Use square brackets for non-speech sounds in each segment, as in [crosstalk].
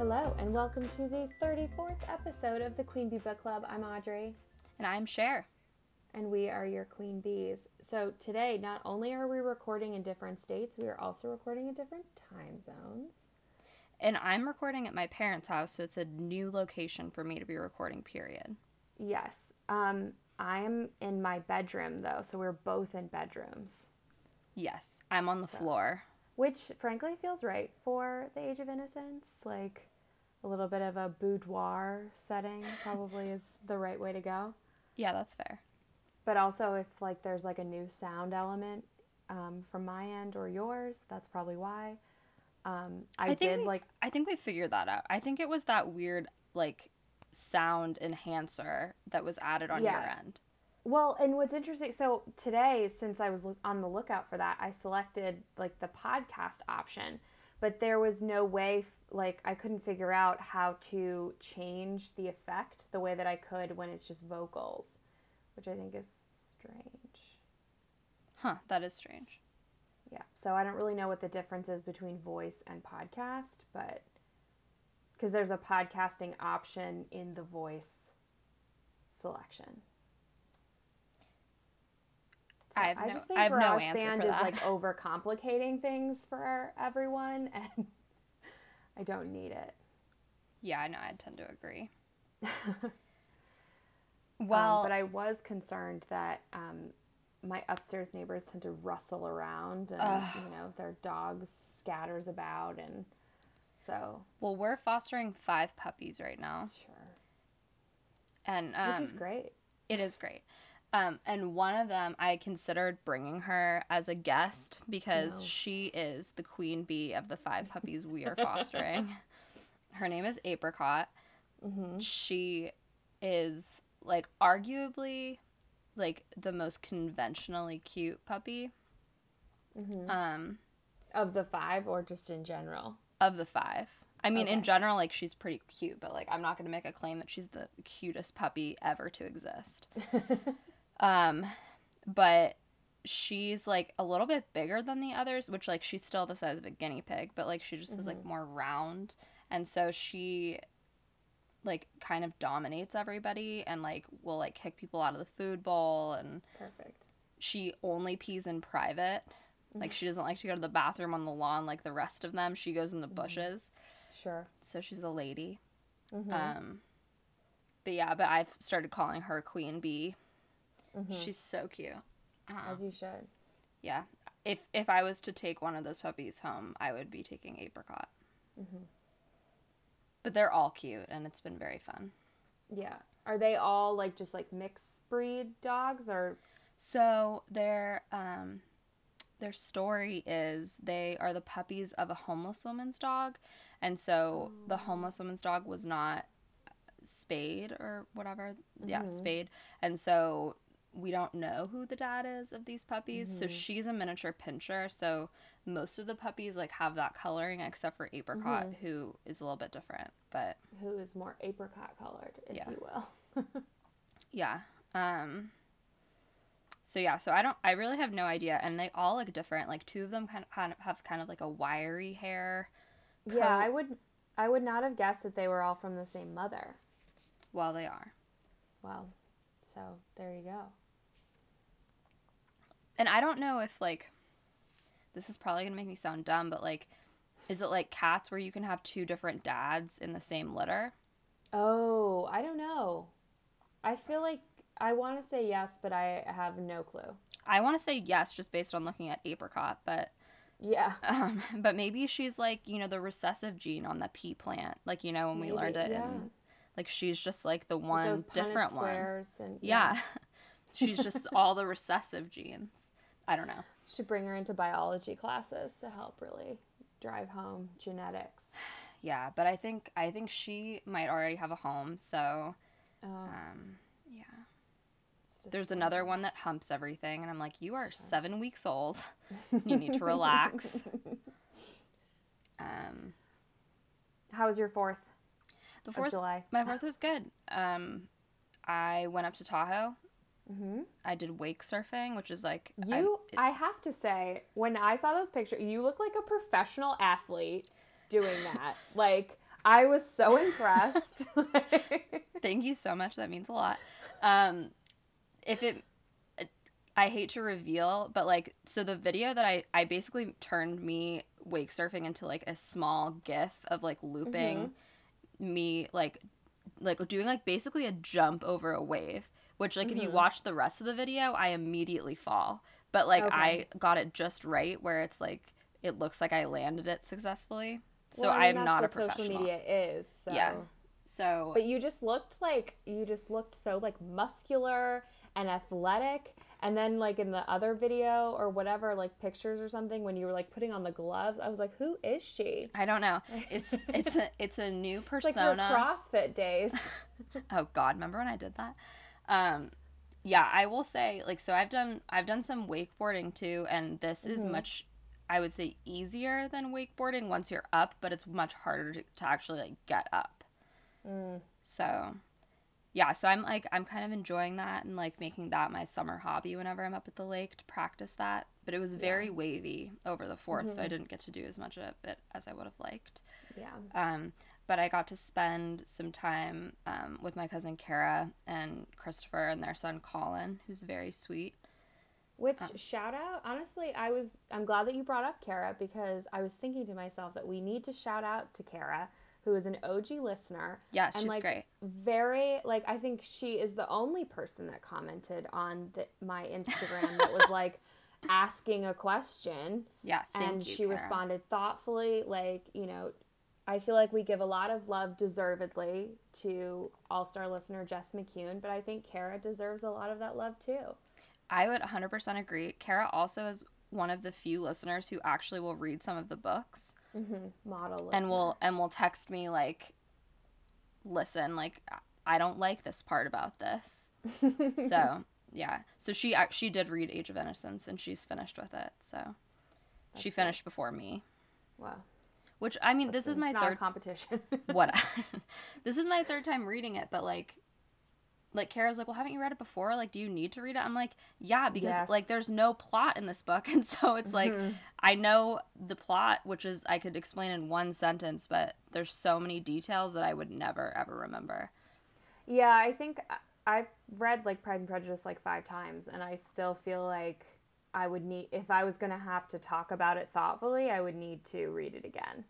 Hello, and welcome to the 34th episode of the Queen Bee Book Club. I'm Audrey, And I'm Cher. and we are your Queen Bees. So, today, not only are we recording in different states, we are also recording in different time zones. And I'm recording at my parents' house, so it's a new location for me to be recording, period. Yes, um, I am in my bedroom though, so we're both in bedrooms, Yes, I'm on the floor. which frankly feels right for the age of innocence. Like a little bit of a boudoir setting probably is the right way to go. Yeah, that's fair. but also if like there's like a new sound element um, from my end or yours that's probably why um, i, think did we, like I think we figured that out. I think it was that weird like sound enhancer that was added on your end. well and what's interesting so today since i was on the lookout for that i selected like the podcast option but there was no way like i couldn't figure out how to change the effect the way that i could when it's just vocals which i think is strange Huh, that is strange. Yeah. So I don't really know what the difference is between voice and podcast, but because there's a podcasting option in the voice selection. I have I no- just think I have no answer for is that. like overcomplicating things for everyone, [laughs] and I don't need it. Yeah, I know. I tend to agree. [laughs] Um, Well, but I was concerned that um, my upstairs neighbors tend to rustle around, and you know their dog scatters about, and so well, we're fostering five puppies right now, sure, and um, which is great. It is great. Um, and one of them, I considered bringing her as a guest because No. she is the queen bee of the five puppies we are fostering. [laughs] her name is Apricot. Mm-hmm. She is like arguably like the most conventionally cute puppy Mm-hmm. um, Of the five, or just in general? of the five. I mean, in general, like she's pretty cute, but like I'm not gonna make a claim that she's the cutest puppy ever to exist. [laughs] Um, but she's like a little bit bigger than the others, which like she's still the size of a guinea pig, but like she just is like more round, and so she like kind of dominates everybody and like will like kick people out of the food bowl and Perfect. she only pees in private. Like she doesn't like to go to the bathroom on the lawn like the rest of them. She goes in the bushes. Sure. So she's a lady. Mhm. Um but yeah, but I've started calling her Queen Bee. Mhm. She's so cute. Uh, As you should. yeah. If if I was to take one of those puppies home, I would be taking Apricot. Mhm. But they're all cute and it's been very fun. Yeah. Are they all like just like mixed breed dogs, or So their um their story is they are the puppies of a homeless woman's dog, and so the homeless woman's dog was not spayed or whatever. Yeah, Mhm. spayed, and so we don't know who the dad is of these puppies. So Mhm. she's a miniature pinscher. So most of the puppies like have that coloring, except for Apricot, Mhm. who is a little bit different. But who is more apricot colored, if Yeah. you will? [laughs] Yeah. Um so yeah, so I don't I really have no idea and they all look different. Like two of them kind of, kind of have kind of like a wiry hair. Yeah. I would. I would not have guessed that they were all from the same mother. Well, they are. Well, so there you go. And I don't know if like this is probably going to make me sound dumb, but like is it like cats where you can have two different dads in the same litter? Oh, I don't know. I feel like I want to say yes, but I have no clue. I want to say yes just based on looking at Apricot, but Yeah. [laughs] um but maybe she's like, you know, the recessive gene on the pea plant, like you know when we learned it yeah. and like she's just like the one different one. and Yeah. [laughs] She's just all the recessive genes. I don't know. Should bring her into biology classes to help really drive home genetics. [sighs] Yeah, but I think I think she might already have a home, so Oh, um yeah. There's another one that humps everything and I'm like, "You are 7 weeks old. [laughs] You need to relax." [laughs] Um How was your fourth the of 4th July? my 4th was good. Um I went up to Tahoe. Hmm I did wake surfing, which is like I- You, it- I have to say, when I saw those pictures, you look like a professional athlete doing [laughs] that. like, I was so impressed. [laughs] Thank you so much. That means a lot. Um, if it, I hate to reveal, but like, so the video that I, I basically turned me wake surfing into like a small gif of like looping Mm-hmm. me like, like doing like basically a jump over a wave, which like if you Mhm. watch the rest of the video, I immediately fall. But like I got it just right where it's like, it looks like I landed it successfully. So Well, I mean, that's not a professional. Social media is. So. Yeah. So But you just looked like you just looked so like muscular and athletic. And then like in the other video or whatever, like pictures or something, when you were like putting on the gloves, I was like, who is she? I don't know. [laughs] It's it's a it's a new It's like her CrossFit days. [laughs] oh god, remember when I did that? Um yeah, I will say like so I've done I've done some wakeboarding too and this is Mhm. much I would say easier than wakeboarding once you're up, but it's much harder to, to actually like get up. Mm. So yeah, so I'm like I'm kind of enjoying that and like making that my summer hobby whenever I'm up at the lake to practice that. But it was very wavy over the 4th, so I Mhm. didn't get to do as much of it as I would have liked. Yeah. Um, but I got to spend some time um, with my cousin Kara and Christopher and their son Colin, who's very sweet. Which Um, shout out, honestly, I was I'm glad that you brought up Kara because I was thinking to myself that we need to shout out to Kara, who is an OG listener. Yeah, And, she's like, great. Very like I think she is the only person that commented on the, my Instagram that was like [laughs] asking a question Yeah, and you. she Kara. responded thoughtfully like you know i feel like we give a lot of love deservedly to all-star listener jess mccune but i think kara deserves a lot of that love too I would 100% agree. Kara also is one of the few listeners who actually will read some of the books mm-hmm. model and will and will text me like, "Listen, like I don't like this part about this." So [laughs] yeah, so she she did read Age of Innocence and she's finished with it. So That's she finished before me. wow Which I mean, this is my it's not a third competition [laughs] what [laughs] this is my third time reading it but like like Kara's like, well, haven't you read it before? Like, do you need to read it? I'm like, yeah, because Yes. like there's no plot in this book, [laughs] and so it's like Mhm. I know the plot, which is I could explain in one sentence, but there's so many details that I would never ever remember. yeah i think I- i've read like pride and prejudice like five times and i still feel like i would need if i was going to have to talk about it thoughtfully i would need to read it again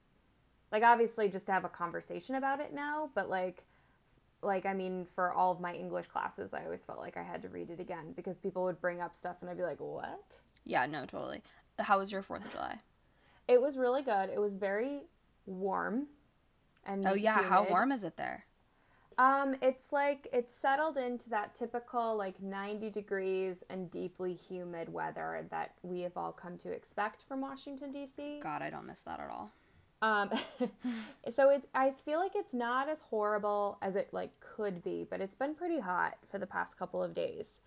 like obviously just to have a conversation about it now but like like i mean for all of my english classes i always felt like i had to read it again because people would bring up stuff and i'd be like what Yeah, no, totally. How was your Fourth of July? it was really good it was very warm and Oh yeah, how warm is it there? um it's like it's settled into that typical like 90 degrees and deeply humid weather that we have all come to expect from washington dc God, I don't miss that at all. Um, [laughs] so it, I feel like it's not as horrible as it like could be, but it's been pretty hot for the past couple of days.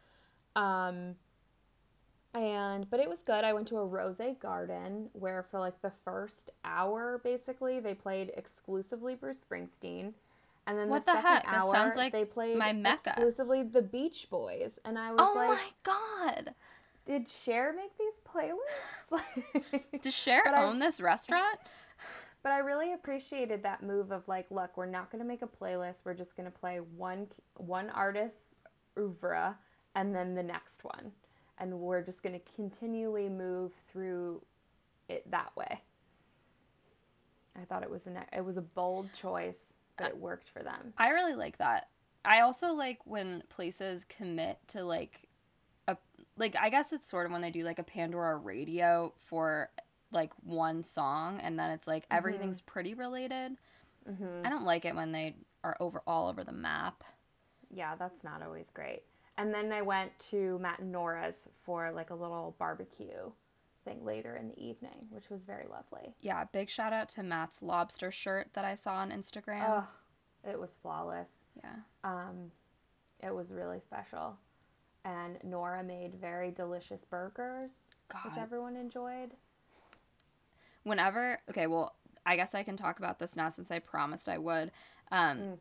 Um, and but it was good. I went to a rose garden where for like the first hour, basically, they played exclusively Bruce Springsteen, and then What the, the second heck? That hour sounds like they played my mecca. exclusively the Beach Boys, and I was Oh like, my God! did Cher make these playlists? [laughs] Does Cher But I- own this restaurant? But I really appreciated that move of like, look, we're not going to make a playlist. We're just going to play one one artist's oeuvre and then the next one, and we're just going to continually move through it that way. I thought it was an it was a bold choice, but it worked for them. I really like that. I also like when places commit to like a like I guess it's sort of when they do like a Pandora radio for like one song and then it's like everything's pretty related. hmm I don't like it when they are over all over the map. Yeah, that's not always great. And then I went to Matt and Nora's for like a little barbecue thing later in the evening, which was very lovely. Yeah, big shout out to Matt's lobster shirt that I saw on Instagram. Oh, it was flawless. Yeah. Um, it was really special. And Nora made very delicious burgers, which everyone enjoyed. Whenever okay, well, I guess I can talk about this now since I promised I would. Um Mm.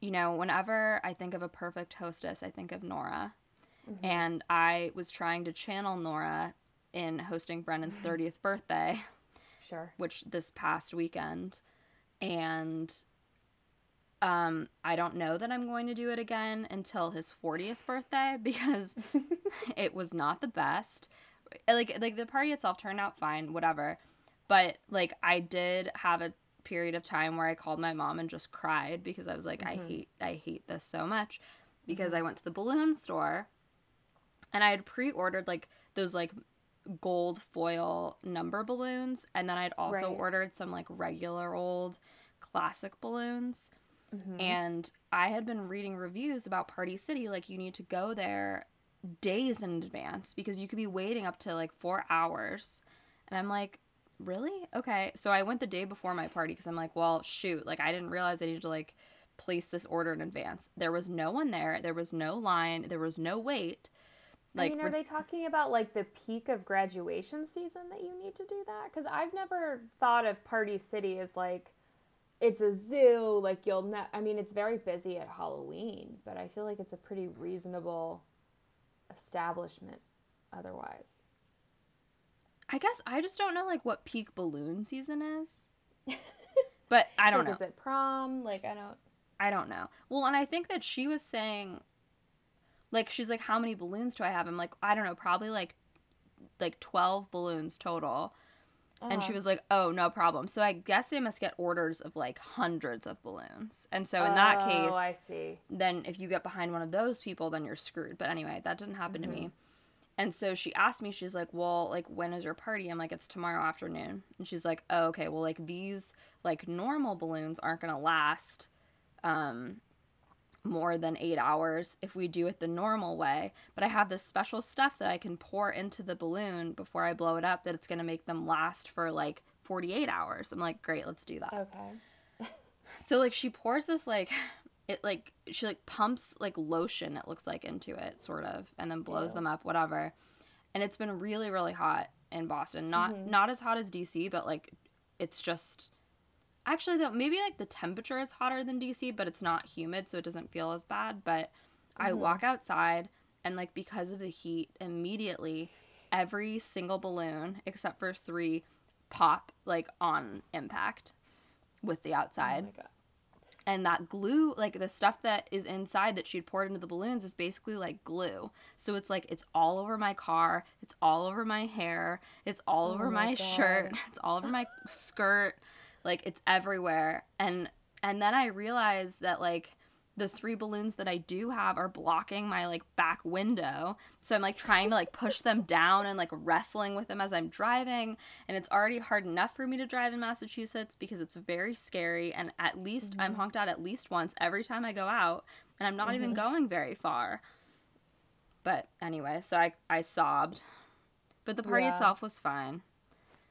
you know, whenever I think of a perfect hostess, I think of Nora. Mhm. and I was trying to channel Nora in hosting Brendan's 30th [laughs] birthday, Sure. which this past weekend. and um, I don't know that I'm going to do it again until his 40th birthday [laughs] because [laughs] it was not the best. Like like the party itself turned out fine, whatever. But like I did have a period of time where I called my mom and just cried because I was like Mm-hmm. I hate I hate this so much because I went to the balloon store and I had pre-ordered like those like gold foil number balloons and then I'd also Right. ordered some like regular old classic balloons Mhm. and I had been reading reviews about Party City like you need to go there days in advance because you could be waiting up to like 4 hours and I'm like really okay so I went the day before my party because I'm like well shoot like I didn't realize I needed to like place this order in advance there was no one there there was no line there was no wait I mean, are they talking about like the peak of graduation season that you need to do that? Because I've never thought of Party City as like it's a zoo. Like you'll, ne- I mean, it's very busy at Halloween, but I feel like it's a pretty reasonable establishment. Otherwise, I guess I just don't know like what peak balloon season is. [laughs] but I don't like, know. Is it prom? Like I don't. I don't know. Well, and I think that she was saying like she's like how many balloons do I have? I'm like I don't know, probably like like 12 balloons total. And she Uh-huh. was like, "Oh, no problem." So I guess they must get orders of like hundreds of balloons. And so in that case, Oh, I see. then if you get behind one of those people, then you're screwed. But anyway, that didn't happen to me. And so she asked me, she's like, Well, like, when is your party? I'm like, It's tomorrow afternoon. And she's like, Oh, okay. Well, like, these, like, normal balloons aren't going to last um, more than eight hours if we do it the normal way. But I have this special stuff that I can pour into the balloon before I blow it up that it's going to make them last for, like, 48 hours. I'm like, Great, let's do that. Okay. So like she pours this like it like she like pumps like lotion it looks like into it sort of and then blows Ew. them up whatever. And it's been really really hot in Boston. Not Mhm. not as hot as DC but like it's just actually though maybe like the temperature is hotter than DC but it's not humid so it doesn't feel as bad but I Mhm. walk outside and like because of the heat immediately every single balloon except for 3 pop like on impact with the outside Oh my god. And that glue like the stuff that is inside that she'd poured into the balloons is basically like glue. So it's like it's all over my car it's all over my hair it's all Oh over my my shirt [laughs] it's all over my skirt like it's everywhere. And and then i realized that like the three balloons that I do have are blocking my like back window. So I'm like trying to like push them down and like wrestling with them as I'm driving. And it's already hard enough for me to drive in Massachusetts because it's very scary. And at least I'm Mhm. honked at at least once every time I go out. And I'm not even Mhm. going very far. But anyway, so I, I sobbed. But the party Yeah. itself was fine.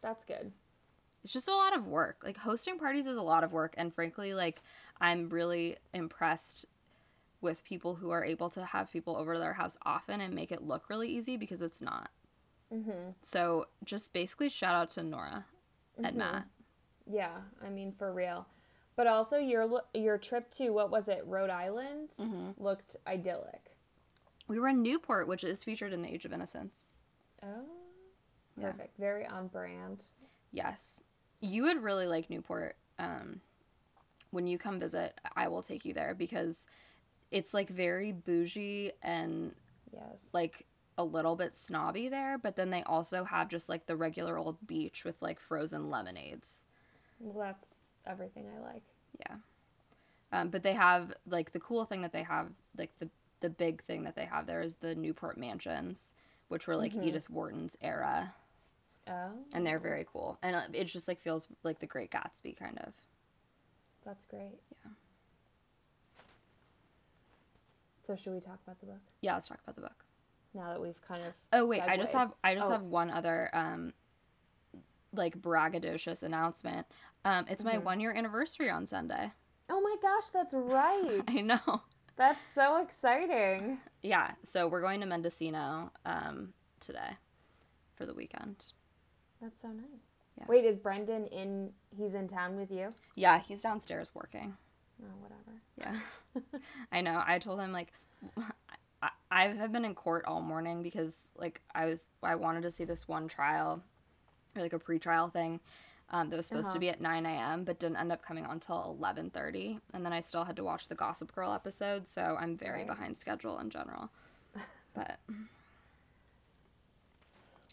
That's good. It's just a lot of work. Like hosting parties is a lot of work and frankly like I'm really impressed with people who are able to have people over to their house often and make it look really easy because it's not. Mhm. So just basically shout out to Nora and Mhm. Matt. Yeah, I mean for real. But also your your trip to what was it, Rhode Island, Mhm. looked idyllic. We were in Newport, which is featured in The Age of Innocence. Oh, Yeah. perfect. Very on brand. Yes. You would really like Newport. Um, when you come visit, I will take you there because it's like very bougie and Yes. like a little bit snobby there, but then they also have just like the regular old beach with like frozen lemonades. well, that's everything I like. Yeah. Um, but they have like the cool thing that they have, like the the big thing that they have there is the Newport mansions, which were like Mhm. Edith Wharton's era, Oh. and they're very cool. And uh, it just like feels like the Great Gatsby kind of. That's great. Yeah. So should we talk about the book Yeah, let's talk about the book. now that we've kind of Oh wait, I just have I just Oh. have one other um like braggadocious announcement. Um, it's my Mhm. one year anniversary on Sunday. Oh my gosh, that's right. [laughs] I know. That's so exciting. [laughs] Yeah, so we're going to Mendocino um, today for the weekend. That's so nice. Yeah. Wait, is Brendan in? He's in town with you? Yeah, he's downstairs working. Oh, whatever. Yeah, [laughs] I know. I told him like I, I have been in court all morning because like I was I wanted to see this one trial or like a pre-trial thing um, that was supposed Uh-huh. to be at 9 a.m. but didn't end up coming on until 11:30, and then I still had to watch the Gossip Girl episode, so I'm very Right. behind schedule in general. [laughs] But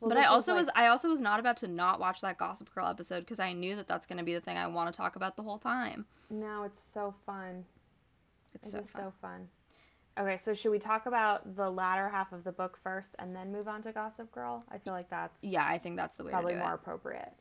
Well, but I also like- was I also was not about to not watch that Gossip Girl episode because I knew that that's going to be the thing I want to talk about the whole time. No, it's so fun. It's It's so fun. so fun. Okay, so should we talk about the latter half of the book first and then move on to Gossip Girl? I feel like that's Yeah, I think that's the way probably more it. appropriate.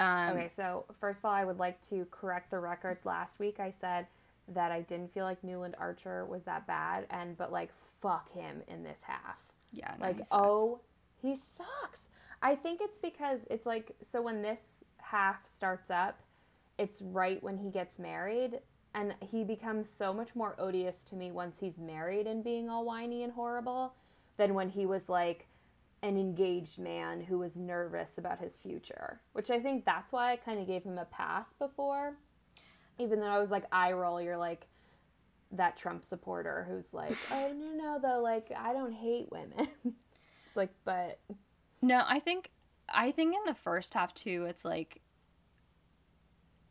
Um, okay, so first of all, I would like to correct the record. Last week I said that I didn't feel like Newland Archer was that bad, and but like fuck him in this half. Yeah, no, Like, oh, he sucks. I think it's because it's like, so when this half starts up, it's right when he gets married. And he becomes so much more odious to me once he's married and being all whiny and horrible than when he was like an engaged man who was nervous about his future. Which I think that's why I kind of gave him a pass before. Even though I was like, eye roll, you're like, that Trump supporter who's like, oh no no though, like I don't hate women. [laughs] it's like, but No, I think I think in the first half too, it's like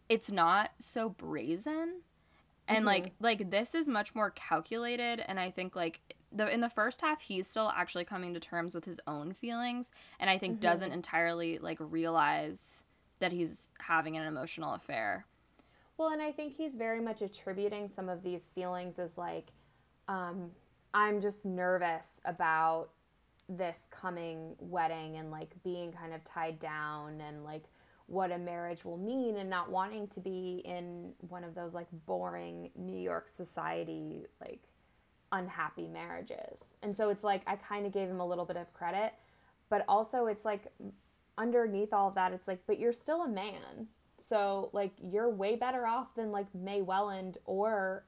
it's not so brazen. And like like this is much more calculated and I think like the in the first half he's still actually coming to terms with his own feelings and I think doesn't entirely like realize that he's having an emotional affair. well, and I think he's very much attributing some of these feelings as like, um, I'm just nervous about this coming wedding and like being kind of tied down and like what a marriage will mean and not wanting to be in one of those like boring New York society like unhappy marriages. And so it's like I kind of gave him a little bit of credit, but also it's like underneath all of that it's like but you're still a man. So like you're way better off than like May Welland or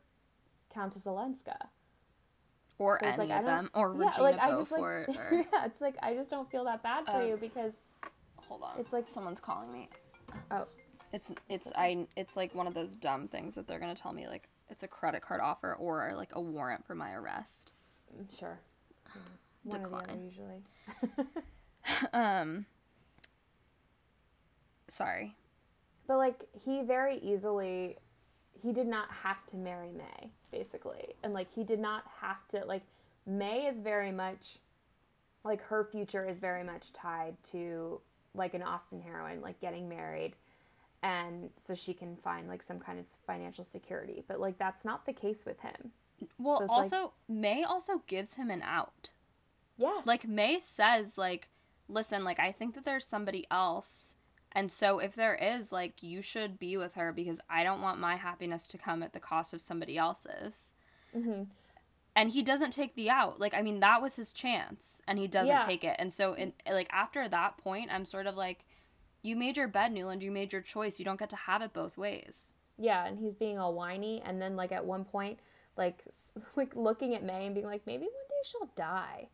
Countess Olenska. Or So any like, of them. Or Yeah, Regina like I just like [laughs] or yeah, it's like I just don't feel that bad for Um, you because hold on. It's like- someone's calling me. oh It's it's I it's like one of those dumb things that they're gonna tell me like it's a credit card offer or like a warrant for my arrest. mm, sure. Yeah. [sighs] One or the other Decline. usually. [laughs] Um. Sorry. But like he very easily he did not have to marry May, basically. And like he did not have to like May is very much like her future is very much tied to like an Austen heroine, like getting married and so she can find like some kind of financial security. But like that's not the case with him. Well, So it's like- also May also gives him an out. Yes. Like May says like, listen, like I think that there's somebody else. And so if there is, like you should be with her because I don't want my happiness to come at the cost of somebody else's. hmm and he doesn't take the out like i mean that was his chance and he doesn't Yeah. take it and so in like after that point i'm sort of like you made your bed newland you made your choice you don't get to have it both ways Yeah, and he's being all whiny, and then like at one point, like [laughs] like looking at May and being like, maybe one day she'll die.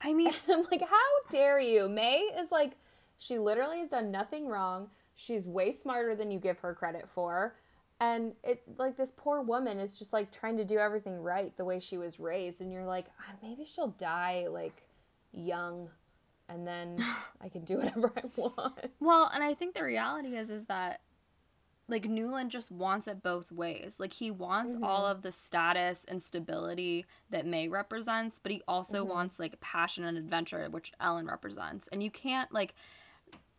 i mean [laughs] I'm like, how dare you? May is like, she literally has done nothing wrong. She's way smarter than you give her credit for. And it like this poor woman is just like trying to do everything right the way she was raised, and you're like, ah, maybe she'll die like young, and then [laughs] I can do whatever I want. well and i think the reality is is that like newland just wants it both ways like he wants all of the status and stability that may represents but he also wants like passion and adventure which ellen represents and you can't like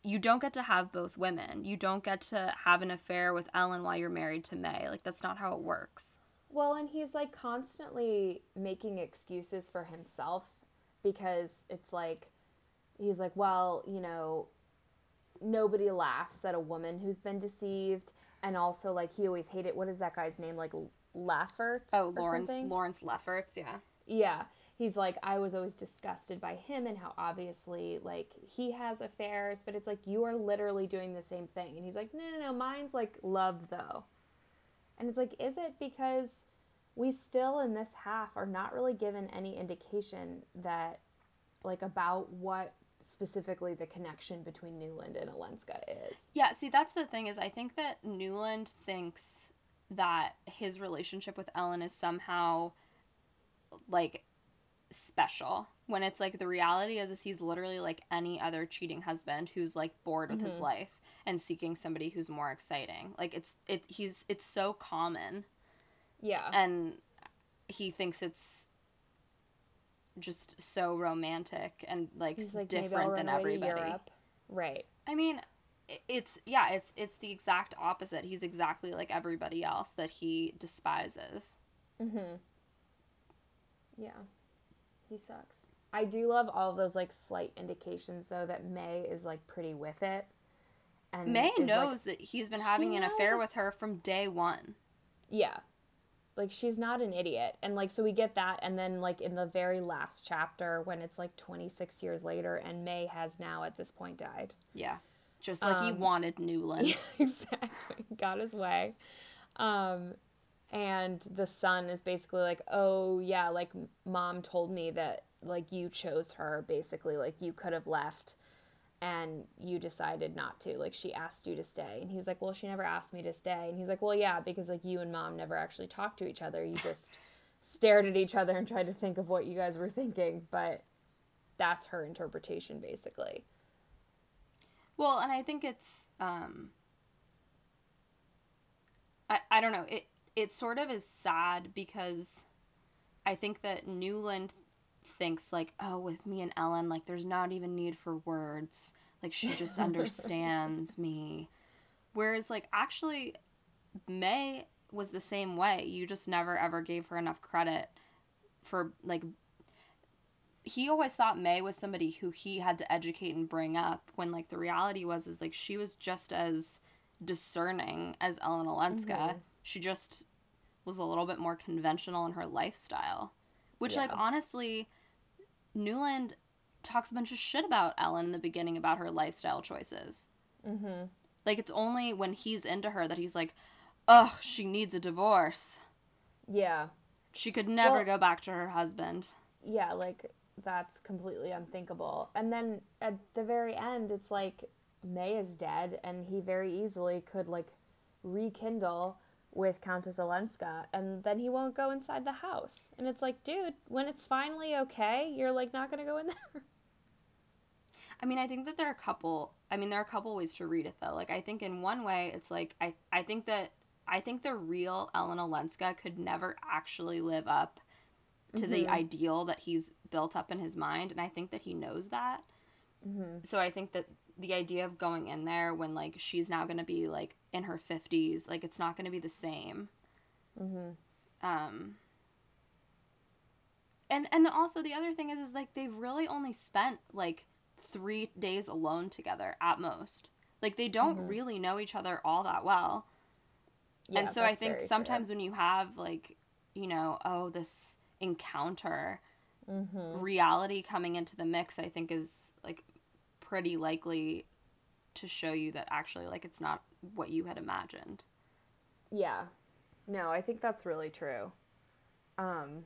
you don't get to have both women. You don't get to have an affair with Ellen while you're married to May. Like that's not how it works. Well, and he's like constantly making excuses for himself because it's like he's like, well, you know, nobody laughs at a woman who's been deceived, and also like he always hated what is that guy's name like Lafferts? Oh, Lawrence something? Lawrence Lefferts, yeah. Yeah. He's like, I was always disgusted by him and how obviously, like, he has affairs, but it's like, you are literally doing the same thing. And he's like, no, no, no, mine's like love, though. And it's like, is it because we still in this half are not really given any indication that, like, about what specifically the connection between Newland and Olenska is? Yeah, see that's the thing is I think that Newland thinks that his relationship with Ellen is somehow like special when it's like the reality is, is he's literally like any other cheating husband who's like bored with his Mhm. life and seeking somebody who's more exciting like it's it he's it's so common Yeah. and he thinks it's just so romantic and like, like, different than everybody Right. I mean, it's yeah, it's it's the exact opposite. He's exactly like everybody else that he despises. Mm-hmm. Yeah. He sucks. I do love all of those like slight indications though that May is like pretty with it. And May is, like- knows that he's been having an affair with her from day one. yeah. Like she's not an idiot. And like so we get that and then like in the very last chapter when it's like 26 years later and May has now at this point died. Yeah, just like he Um, wanted Newland. Yeah, [laughs] exactly. Got his way. Um, and the son is basically like, oh, yeah, like mom told me that, like, you chose her, basically. Like, you could have left and you decided not to. Like, she asked you to stay. And he's like, well, she never asked me to stay. And he's like, well, yeah, because, like, you and mom never actually talked to each other. You just [laughs] stared at each other and tried to think of what you guys were thinking. But that's her interpretation, basically. Well, and I think it's um I I don't know. It it sort of is sad because I think that Newland thinks like, "Oh, with me and Ellen, like there's not even need for words. Like she just [laughs] understands me." Whereas like actually May was the same way. You just never ever gave her enough credit for like he always thought May was somebody who he had to educate and bring up when like the reality was is like she was just as discerning as Ellen Olenska. Mhm. She just was a little bit more conventional in her lifestyle. Which like honestly Newland talks a bunch of shit about Ellen in the beginning about her lifestyle choices. Mm-hmm. Like it's only when he's into her that he's like, "Ugh, she needs a divorce. Yeah. She could never Well- go back to her husband." yeah, like that's completely unthinkable. And then at the very end, it's like May is dead, and he very easily could like rekindle with Countess Olenska, and then he won't go inside the house. And it's like, dude, when it's finally okay, you're like not gonna go in there. [laughs] I mean, I think that there are a couple. I mean, there are a couple ways to read it though. Like, I think in one way, it's like I I think that I think the real Ellen Olenska could never actually live up to the Mhm. ideal that he's built up in his mind, and I think that he knows that. Mm-hmm. So I think that the idea of going in there when like she's now going to be like in her 50s, like it's not going to be the same. Mm-hmm. Um and and also the other thing is is like they've really only spent like 3 days alone together at most. Like they don't Mhm. really know each other all that well. Yeah, and so I think very true. sometimes when you have like, you know, oh this encounter, Mhm. reality coming into the mix, I think is like pretty likely to show you that actually like it's not what you had imagined. Yeah. No, I think that's really true. Um,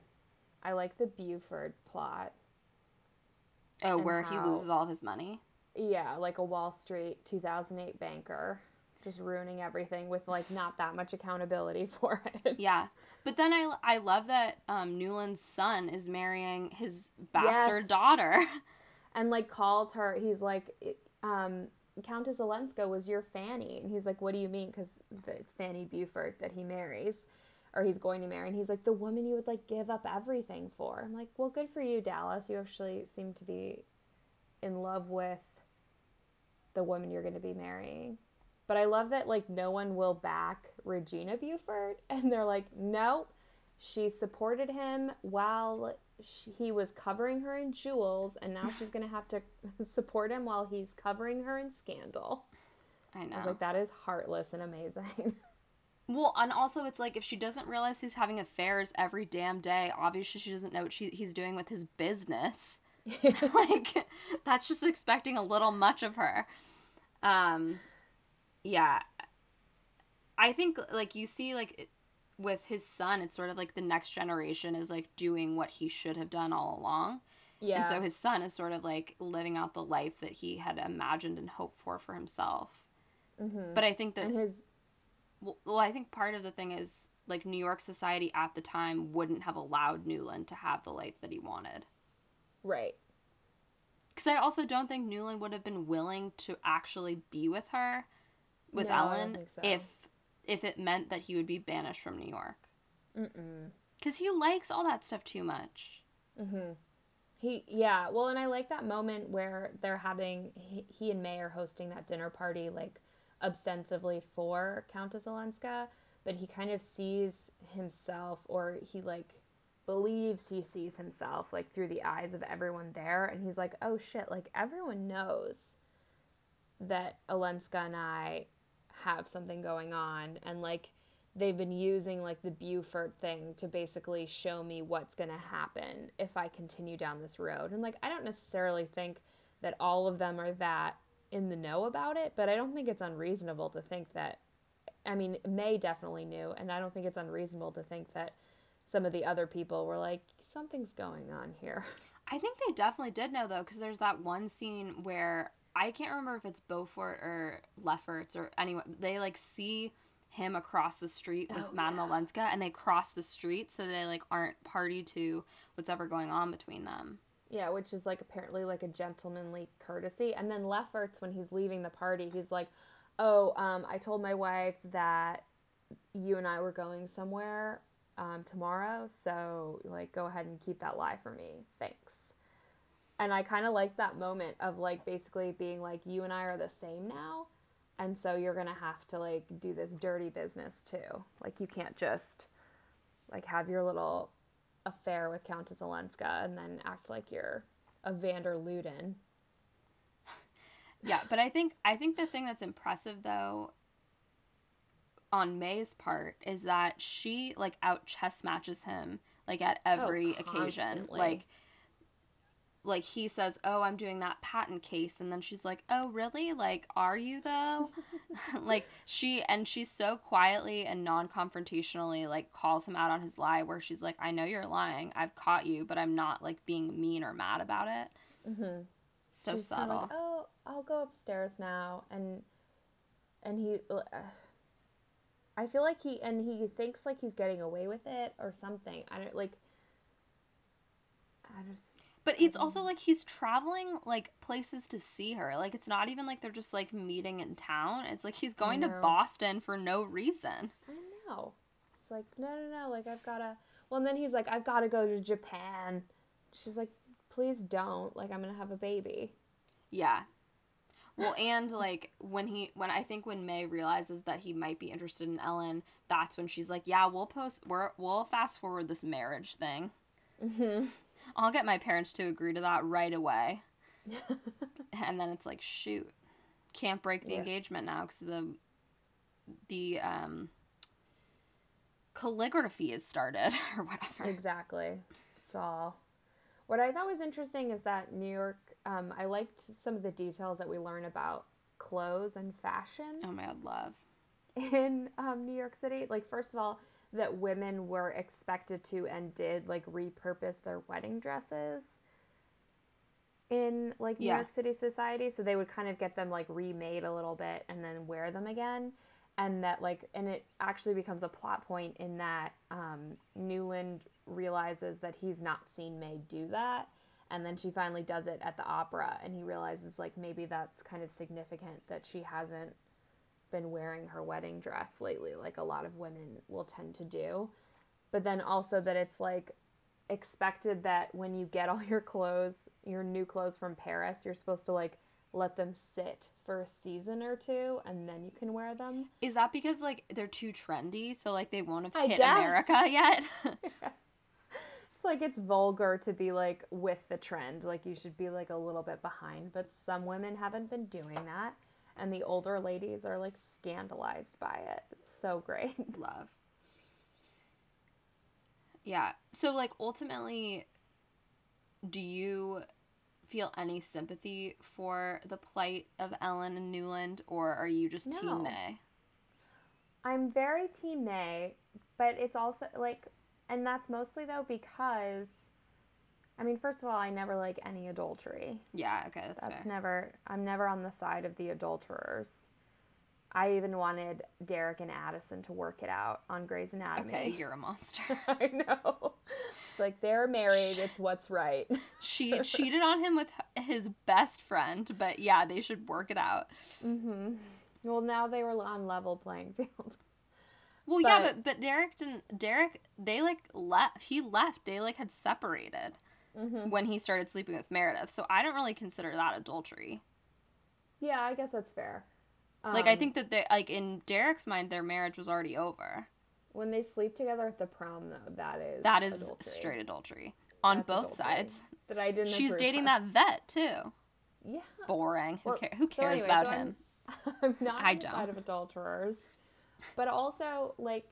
I like the Beaufort plot. Oh, where he loses all his money. Yeah, like a Wall Street 2008 banker, just ruining everything with like not that much accountability [laughs] for it. Yeah. But then I, I love that um, Newland's son is marrying his bastard Yes. daughter. [laughs] And like calls her, he's like, um, Countess Olenska was your Fanny. And he's like, what do you mean? Because it's Fanny Beaufort that he marries or he's going to marry. And he's like, the woman you would like give up everything for. I'm like, well, good for you, Dallas. You actually seem to be in love with the woman you're going to be marrying. But I love that like no one will back Regina Beaufort. [laughs] And they're like, no, she supported him while she, he was covering her in jewels, and now she's gonna have to [laughs] support him while he's covering her in scandal. I I was know. like, that is heartless and amazing. [laughs] Well, and also it's like if she doesn't realize he's having affairs every damn day, obviously she doesn't know what she, he's doing with his business. [laughs] like that's just expecting a little much of her. Um yeah. I think like you see like with his son it's sort of like the next generation is like doing what he should have done all along. yeah. And so his son is sort of like living out the life that he had imagined and hoped for for himself. Mhm. But I think that and his well, well, I think part of the thing is like New York society at the time wouldn't have allowed Newland to have the life that he wanted. Right. Because I also don't think Newland would have been willing to actually be with her, with No, Ellen, so. if if it meant that he would be banished from New York. Mm-mm. Because he likes all that stuff too much. Mm-hmm. He, yeah. Well, and I like that moment where they're having he, he and May are hosting that dinner party, like ostensibly for Countess Olenska, but he kind of sees himself, or he like believes he sees himself like through the eyes of everyone there, and he's like, oh shit, like everyone knows that Olenska and I have something going on, and like they've been using like the Beaufort thing to basically show me what's going to happen if I continue down this road. And like I don't necessarily think that all of them are that in the know about it, but I don't think it's unreasonable to think that I mean, May definitely knew, and I don't think it's unreasonable to think that some of the other people were like something's going on here. I think they definitely did know though, because there's that one scene where I can't remember if it's Beaufort or Lefferts or anyone. They like see him across the street with Oh, Madame yeah. Olenska, and they cross the street so they like aren't party to what's ever going on between them. Yeah, which is like apparently like a gentlemanly courtesy. And then Lefferts, when he's leaving the party, he's like, "Oh, um, I told my wife that you and I were going somewhere um, tomorrow, so like go ahead and keep that lie for me, thanks." And I kind of like that moment of like basically being like, "You and I are the same now." And so you're gonna have to like do this dirty business too. Like you can't just like have your little affair with Countess Olenska and then act like you're a van der Luyden. Yeah, but I think I think the thing that's impressive though on May's part is that she like out chess matches him like at oh, every occasion. Like like he says, "Oh, I'm doing that patent case." And then she's like, "Oh, really? Like are you though?" [laughs] like she and she's so quietly and non-confrontationally like calls him out on his lie where she's like, "I know you're lying. I've caught you, but I'm not like being mean or mad about it." Mm-hmm. So She's subtle. Like, oh, I'll go upstairs now, and and he, uh, I feel like he and he thinks like he's getting away with it or something. I don't like. I just. But it's also like he's traveling like places to see her. Like it's not even like they're just like meeting in town. It's like he's going to. Boston for no reason. I know. It's like no, no, no. Like I've gotta. Well, and then he's like, I've got to go to Japan. She's like, please don't. Like I'm gonna have a baby. Yeah. Well, and like when he when I think when May realizes that he might be interested in Ellen, that's when she's like, "Yeah, we'll post we're we'll fast forward this marriage thing. Mm-hmm. I'll get my parents to agree to that right away." [laughs] And then it's like, "Shoot. Can't break the Yeah. engagement now cuz the the um calligraphy is started [laughs] or whatever." Exactly. It's all. What I thought was interesting is that New York, um, I liked some of the details that we learn about clothes and fashion Oh my god, love. in um, New York City. Like, first of all, that women were expected to and did like repurpose their wedding dresses in like New Yeah. York City society. So they would kind of get them like remade a little bit and then wear them again. And that like, and it actually becomes a plot point in that um, Newland realizes that he's not seen May do that. And then she finally does it at the opera, and he realizes like maybe that's kind of significant that she hasn't been wearing her wedding dress lately, like a lot of women will tend to do. But then also that it's like expected that when you get all [laughs] your clothes, your new clothes from Paris, you're supposed to like let them sit for a season or two and then you can wear them. Is that because like they're too trendy, so like they won't have I hit guess. America [laughs] yet? [laughs] It's like it's vulgar to be like with the trend. Like you should be like a little bit behind, but some women haven't been doing that. And the older ladies are like scandalized by it. It's so great. [laughs] Love. Yeah. So like ultimately do you feel any sympathy for the plight of Ellen and Newland or are you just No. team May? I'm very team May, but it's also like, and that's mostly though because, I mean, first of all, I never like any adultery. Yeah, okay, that's, That's fair. never, I'm never on the side of the adulterers. I even wanted Derek and Addison to work it out on Grey's Anatomy. Okay, you're a monster. [laughs] I know. It's like they're married. It's what's right. she [laughs] cheated on him with his best friend, but yeah, they should work it out. Mm-hmm. Well, now they were on level playing field. Well, yeah, but but Derek didn't. Derek, they like left. He left. They like had separated Mm-hmm. when he started sleeping with Meredith. So I don't really consider that adultery. Yeah, I guess that's fair. Like I Um, think that they like in Derek's mind, their marriage was already over. when they sleep together at the prom, though, that is That is adultery. straight adultery on That's both adultery. sides. That I didn't. She's dating that vet too. Yeah. Boring. Who, care- who so cares anyway, about so him? I'm, [laughs] I'm not I on the side don't. of adulterers, but also like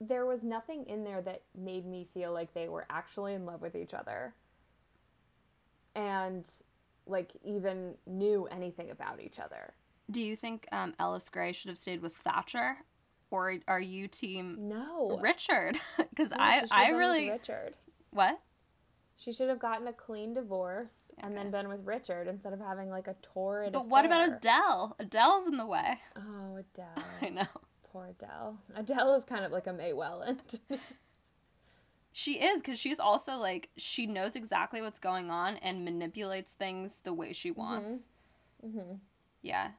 there was nothing in there that made me feel like they were actually in love with each other, and like even knew anything about each other. Do you think um, Ellis Grey should have stayed with Thatcher, or are you team No, Richard? [laughs] Because No, I I really Richard. what She should have gotten a clean divorce and then been with Richard instead of having like a torrid. But what about. Adele? Adele's in the way. Oh, [laughs] Adele. I know. Poor Adele. [laughs] Adele is kind of like a May Welland. She is because she's also like she knows exactly what's going on and manipulates things the way she wants. hmm Yeah,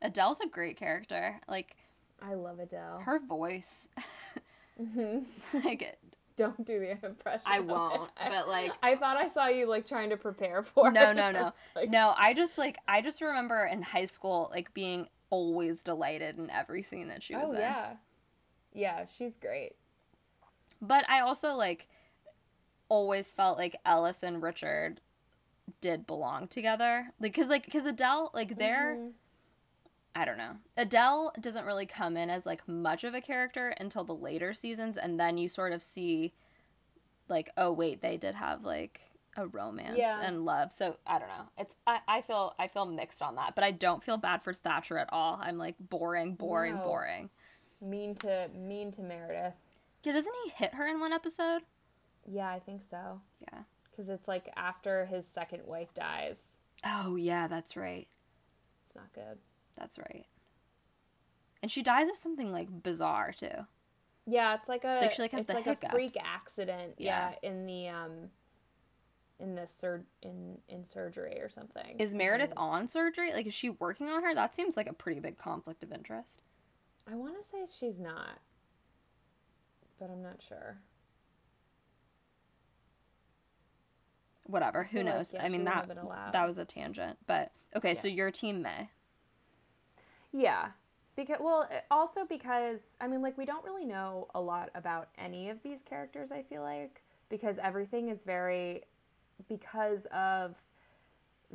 Adele's a great character. Like I love Adele. her voice, [laughs] hmm like Don't do the impression. I won't. But like I thought I saw you like trying to prepare for. No, it. no, no. [laughs] like, no, I just like I just remember in high school like being always delighted in every scene that she was Oh in. yeah, yeah. She's great. But I also like always felt like Ellis and Richard did belong together. Like cuz like cuz Adele like they're Mhm. I don't know. Adele doesn't really come in as like much of a character until the later seasons and then you sort of see like oh wait, they did have like a romance Yeah. and love. So I don't know. It's I, I feel I feel mixed on that, but I don't feel bad for Thatcher at all. I'm like boring, boring, No. boring. mean to mean to Meredith. Yeah, doesn't he hit her in one episode? Yeah, I think so. Yeah. Because it's like after his second wife dies. Oh yeah, that's right. It's not good. That's right. And she dies of something like bizarre too. Yeah, it's like a Like, she, like, has it's the like a freak accident. Yeah. Yeah. in the um in the sur- in in surgery or something. Is Meredith Mhm. on surgery? Like, is she working on her? That seems like a pretty big conflict of interest. I want to say she's not, but I'm not sure. Whatever. Who like, knows? yeah, I mean that have been allowed. that was a tangent, but okay. So your team May. Yeah. Because well, also because I mean like we don't really know a lot about any of these characters I feel like because everything is very because of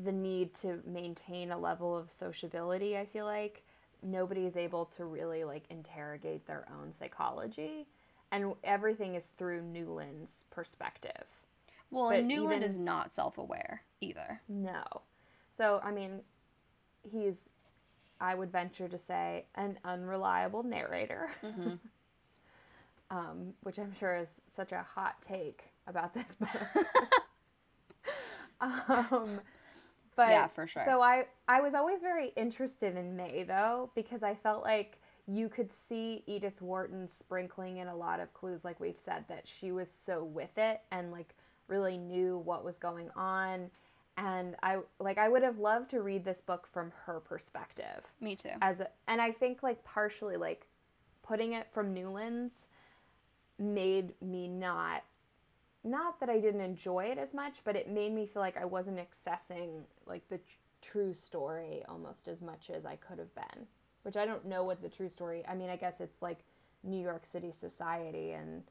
the need to maintain a level of sociability, I feel like nobody is able to really like interrogate their own psychology and everything is through Newland's perspective. Well, But and Newland even- is not self-aware either. No. So, I mean, he's, I would venture to say, an unreliable narrator, Mhm. [laughs] um, which I'm sure is such a hot take about this book. [laughs] [laughs] um, but Yeah, for sure. So I, I was always very interested in May though because I felt like you could see Edith Wharton sprinkling in a lot of clues, like we've said, that she was so with it and like really knew what was going on. And I like I would have loved to read this book from her perspective Me too. as a, and I think like partially like putting it from Newlands made me not not that I didn't enjoy it as much, but it made me feel like I wasn't accessing like the tr- true story almost as much as I could have been. Which I don't know what the true story. I mean, I guess it's like New York City society and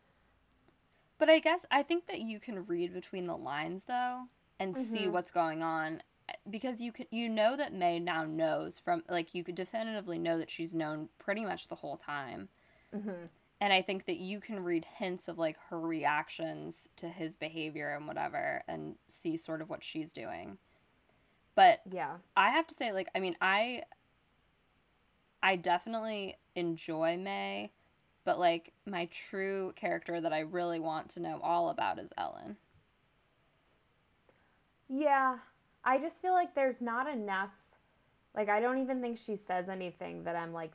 But I guess I think that you can read between the lines though and see Mhm. what's going on because you could you know that May now knows from like you could definitively know that she's known pretty much the whole time. Mhm. And I think that you can read hints of like her reactions to his behavior and whatever and see sort of what she's doing. But yeah. I have to say like I mean I I definitely enjoy May, but like my true character that I really want to know all about is Ellen. Yeah, I just feel like there's not enough Like I don't even think she says anything that I'm like,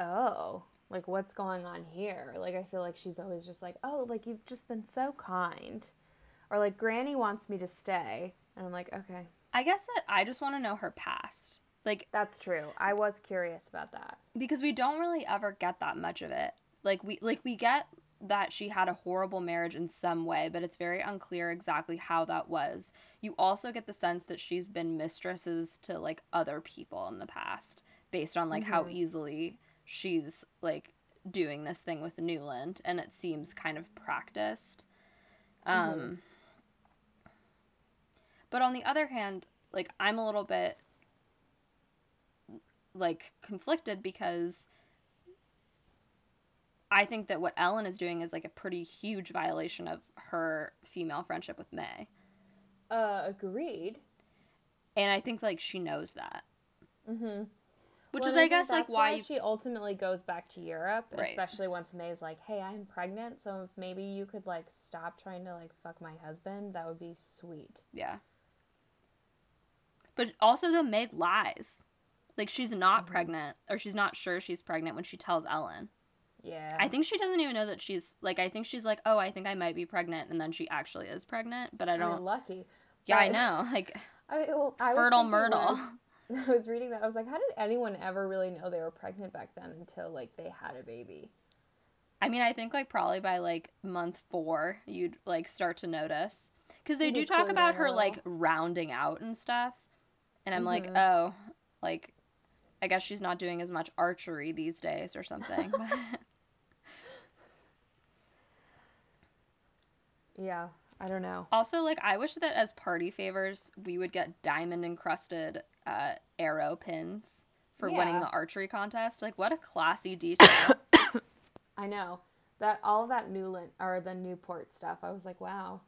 "Oh, like what's going on here?" Like I feel like she's always just like, "Oh, like you've just been so kind." Or like Granny wants me to stay, and I'm like, "Okay." I guess that I just want to know her past. Like That's true. I was curious about that. because we don't really ever get that much of it. Like we like we get that she had a horrible marriage in some way, but it's very unclear exactly how that was. You also get the sense that she's been mistresses to like other people in the past based on like how Mhm. easily she's like doing this thing with Newland and it seems kind of practiced. Um but on the other hand, like I'm a little bit like conflicted because I think that what Ellen is doing is like a pretty huge violation of her female friendship with May. Uh, agreed. And I think like she knows that. Mm-hmm. Which Well, is I think guess like that's why you she ultimately goes back to Europe, Right. especially once May's like, "Hey, I'm pregnant, so if maybe you could like stop trying to like fuck my husband, that would be sweet." Yeah. But also though Meg lies. Like she's not Mhm. pregnant or she's not sure she's pregnant when she tells Ellen. Yeah. I think she doesn't even know that she's like I think she's like, "Oh, I think I might be pregnant." And then she actually is pregnant, but I I don't lucky. Yeah, I know. [laughs] Like I, well, I fertile myrtle. when [laughs] I was reading that. I was like, how did anyone ever really know they were pregnant back then until like they had a baby? I mean, I think like probably by like month four, you'd like start to notice because they do talk about her like rounding out and stuff, and I'm like, Mhm. oh, like, I guess she's not doing as much archery these days or something. [laughs] Yeah, I don't know. also, like, I wish that as party favors, we would get diamond encrusted uh, arrow pins for winning the archery contest. Like, what a classy detail. [coughs] I know that all of that Newland or the Newport stuff. I was like, wow,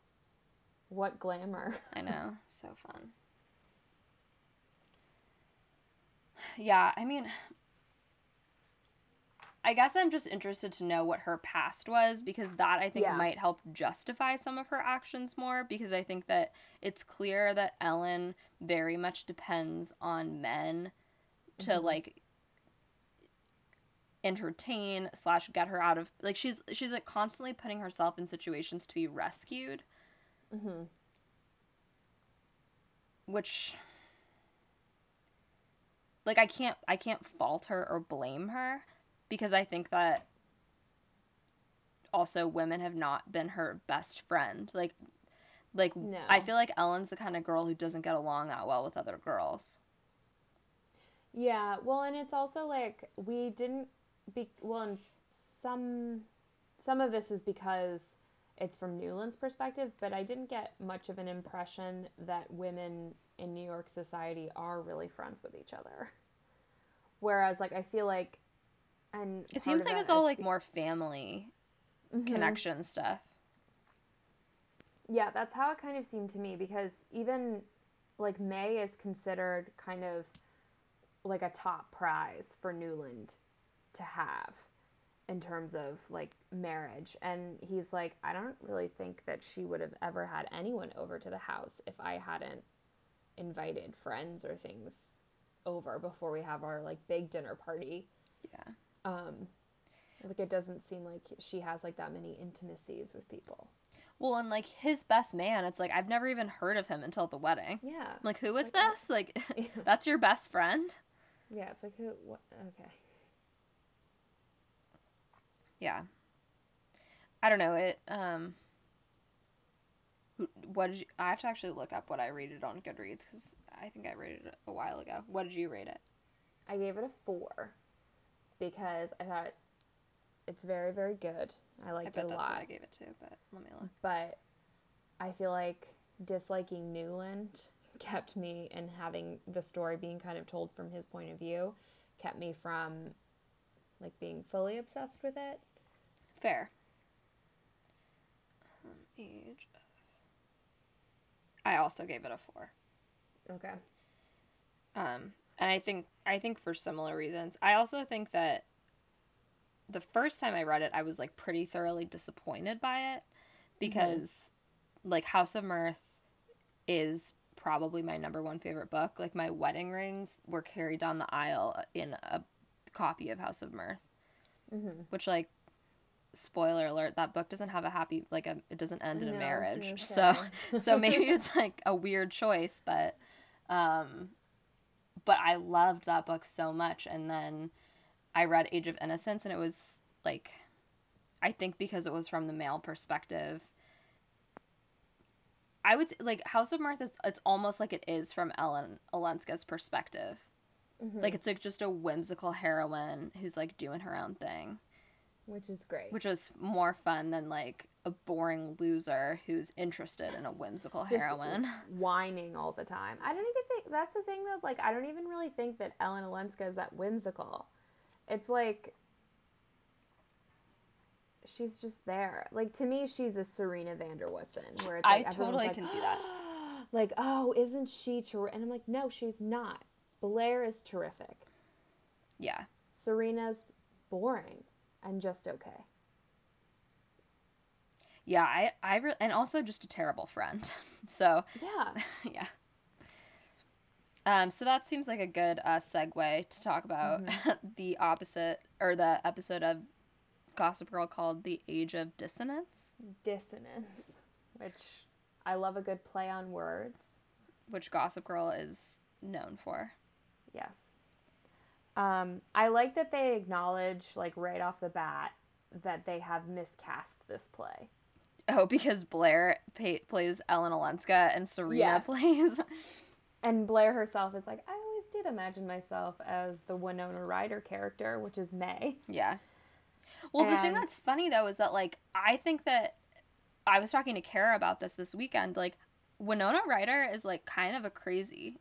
what glamour. [laughs] I know. So fun. Yeah, I mean, I guess I'm just interested to know what her past was because that I think Yeah. might help justify some of her actions more because I think that it's clear that Ellen very much depends on men to Mhm. like entertain slash get her out of like she's she's like constantly putting herself in situations to be rescued hmm which like I can't I can't fault her or blame her because I think that also women have not been her best friend. Like like No. I feel like Ellen's the kind of girl who doesn't get along that well with other girls. Yeah, well, and it's also like we didn't be well, and some some of this is because it's from Newland's perspective, but I didn't get much of an impression that women in New York society are really friends with each other. Whereas, like, I feel like, and It seems like it's all like more family Mhm. connection stuff. Yeah, that's how it kind of seemed to me because even like May is considered kind of like a top prize for Newland to have in terms of like marriage. And he's like, I don't really think that she would have ever had anyone over to the house if I hadn't invited friends or things over before we have our like big dinner party. Yeah. Um like it doesn't seem like she has like that many intimacies with people. Well, and like his best man, it's like I've never even heard of him until the wedding. Yeah. I'm like, who is Like, this? Like, [laughs] Yeah. [laughs] that's your best friend? Yeah, it's like who? What? Okay. Yeah. I don't know it. Um. wh- What did you? I have to actually look up what I rated on Goodreads because I think I rated it a while ago. What did you rate it? I gave it a four because I thought it's very, very good. I I liked bet it a lot, I gave it to, but let me look. but I feel like disliking Newland kept me and having the story being kind of told from his point of view kept me from like being fully obsessed with it. Fair. Um, age of. I also gave it a four. Okay. Um, and I think I think for similar reasons. I also think that the first time I read it, I was like pretty thoroughly disappointed by it because like House of Mirth is probably my number one favorite book. Like my wedding rings were carried down the aisle in a copy of House of Mirth, Mm-hmm. which like spoiler alert that book doesn't have a happy like a it doesn't end in a marriage so [laughs] so maybe [laughs] it's like a weird choice but um but i loved that book so much and then i read age of innocence and it was like i think because it was from the male perspective i would s- like house of mirth is it's almost like it is from ellen olenska's perspective Mhm. like it's like just a whimsical heroine who's like doing her own thing which is great. which is more fun than like a boring loser who's interested in a whimsical Just heroine. whining all the time. I don't even that's the thing that like I don't even really think that Ellen Olenska is that whimsical. It's like she's just there. Like to me, she's a Serena van der Woodsen, where it's I like everyone's totally like, can see that. [gasps] like, oh, isn't she terrific? And I'm like, no, she's not. Blair is terrific. Yeah. Serena's boring and just okay. Yeah, I I re- and also just a terrible friend. [laughs] So, Yeah. [laughs] yeah. Um, so that seems like a good uh, segue to talk about [laughs] the opposite or the episode of Gossip Girl called "The Age of Dissonance," Dissonance, which I love a good play on words. which Gossip Girl is known for. Yes. Um, I like that they acknowledge, like right off the bat, that they have miscast this play. Oh, because Blair pa- plays Ellen Olenska and Serena Yes. plays. [laughs] And Blair herself is like, I always did imagine myself as the Winona Ryder character, which is May. Yeah. Well, the thing that's funny though is that like I think that I was talking to Kara about this this weekend. Like Winona Ryder is like kind of a crazy,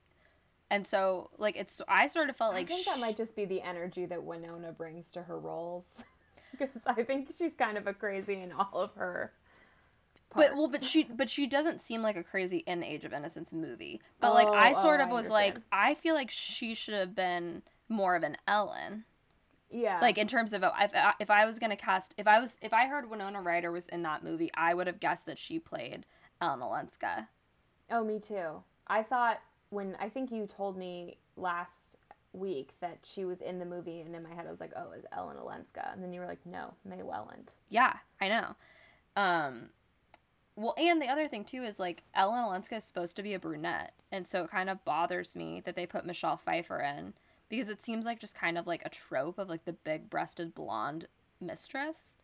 and so like it's I sort of felt like I think sh- that might just be the energy that Winona brings to her roles. [laughs] Because I think she's kind of a crazy in all of her. But well, but she but she doesn't seem like a crazy in the Age of Innocence movie. But like I Oh, sort oh, of I was like. I feel like she should have been more of an Ellen. yeah, Like in terms of if I, if I was gonna cast if I was if I heard Winona Ryder was in that movie, I would have guessed that she played Ellen Olenska. Oh, me too. I thought when I think you told me last week that she was in the movie, and in my head I was like, "Oh, it's Ellen Olenska," and then you were like, "No, May Welland." Yeah, I know. Um, well, and the other thing too is like Ellen Olenska is supposed to be a brunette, and so it kind of bothers me that they put Michelle Pfeiffer in because it seems like just kind of like a trope of like the big-breasted blonde mistress.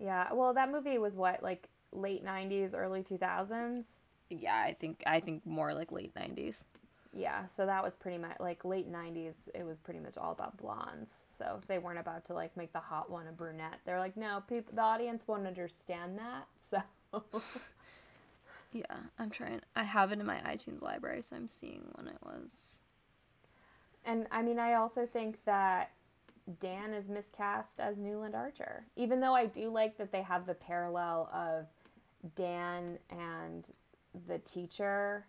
Yeah, well, that movie was what like late '90s, early 2000s. Yeah, I think I think more like late '90s. Yeah, so that was pretty much like late '90s. It was pretty much all about blondes. So they weren't about to like make the hot one a brunette. They're like, no, people, the audience won't understand that. [laughs] So Yeah, I'm trying. I have it in my iTunes library, so I'm seeing when it was. And I mean, I also think that Dan is miscast as Newland Archer. Even though I do like that they have the parallel of Dan and the teacher.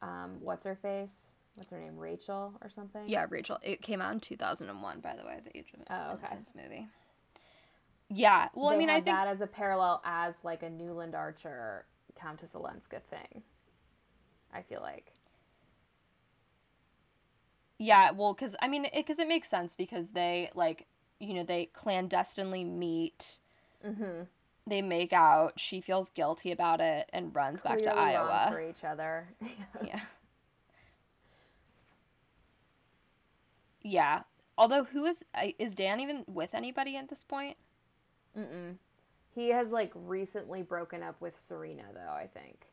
Um, what's her face? What's her name? Rachel or something? Yeah, Rachel. It came out in 2001, by the way, the Age of Oh, okay. Innocence movie. Yeah, well, I They mean, I think that as a parallel as like a Newland Archer Countess Olenska thing. I feel like. Yeah, well, because I mean, because it, makes sense because they like, you know, they clandestinely meet, Mm-hmm. they make out. She feels guilty about it and runs back to Iowa. for each other. [laughs] Yeah. Yeah. Although, who is is Dan even with anybody at this point? Mm-mm. He has like recently broken up with Serena, though. I think.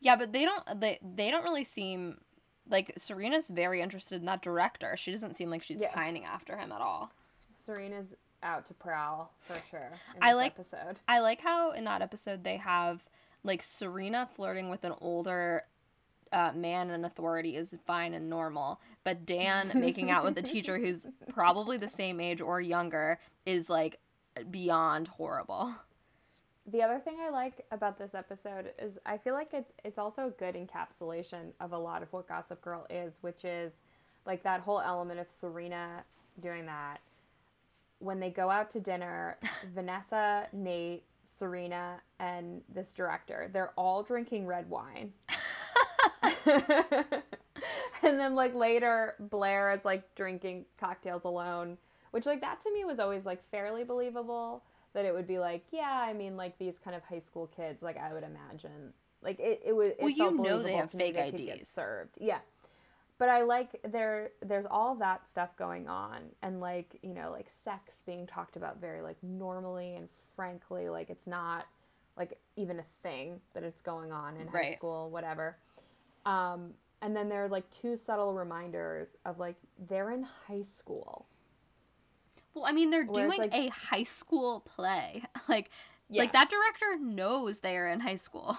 Yeah, but they don't. They they don't really seem like Serena's very interested in that director. She doesn't seem like she's Yeah. pining after him at all. Serena's out to prowl for sure. In I like- episode. I like how in that episode they have like Serena flirting with an older uh, man in authority is fine and normal, but Dan making out with a teacher [laughs] who's probably the same age or younger is like beyond horrible. The other thing I like about this episode is I feel like it's it's also a good encapsulation of a lot of what Gossip Girl is, which is like that whole element of Serena doing that. When they go out to dinner, [laughs] Vanessa, Nate, Serena, and this director, they're all drinking red wine. [laughs] [laughs] and then like later Blair is like drinking cocktails alone, which like that to me was always like fairly believable that it would be like, yeah, I mean like these kind of high school kids, like I would imagine. Like it, it would it Well, you know they have fake get IDs. served. Yeah. But I like there there's all that stuff going on and like, you know, like sex being talked about very like normally and frankly, like it's not like even a thing that it's going on in high school, whatever. Um, and then there are like two subtle reminders of like they're in high school. Well, I mean, they're Where doing like- a high school play. [laughs] Like, Yes. like that director knows they are in high school.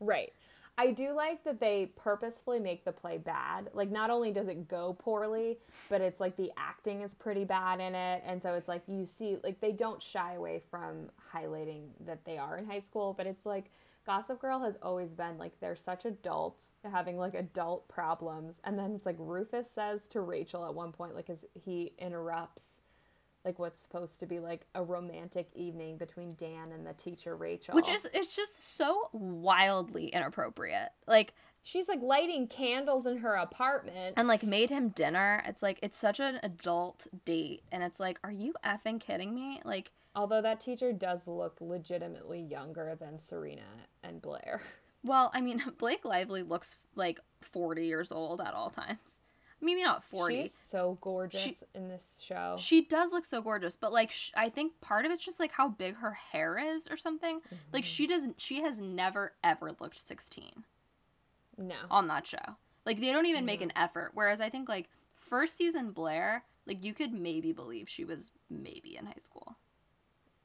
Right. I do like that they purposefully make the play bad. Like not only does it go poorly, but it's like the acting is pretty bad in it. And so it's like you see like they don't shy away from highlighting that they are in high school, but it's like Gossip Girl has always been like they're such adults having like adult problems. And then it's like Rufus says to Rachel at one point like as he interrupts like what's supposed to be like a romantic evening between Dan and the teacher Rachel. Which is it's just so wildly inappropriate. Like She's like lighting candles in her apartment. and like made him dinner. It's like it's such an adult date and it's like are you effing kidding me? Like Although that teacher does look legitimately younger than Serena and Blair. [laughs] well, I mean [laughs] Blake Lively looks like 40 years old at all times. Maybe not 40. She's so gorgeous She- in this show. She does look so gorgeous, but like sh- I think part of it's just like how big her hair is or something. Like she mm-hmm. doesn't she has never ever looked 16 no. on that show. Like they don't even make an effort. Whereas I think like first season Blair, like you could maybe believe she was maybe in high school.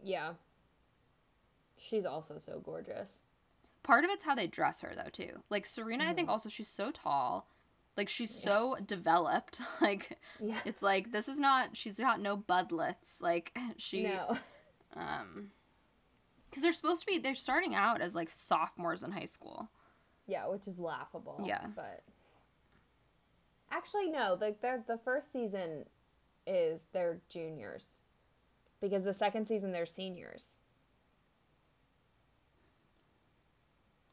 Yeah. She's also so gorgeous. Part of it's how they dress her though too. Like Serena, I think mm-hmm. also she's so tall. Like she's so developed. [laughs] Like Yeah. it's like this is not she's got no budlets. Like [laughs] she no. um because they're supposed to be they're starting out as like sophomores in high school Yeah, which is laughable. Yeah. But actually no, like they're the first season is they're juniors. Because the second season they're seniors.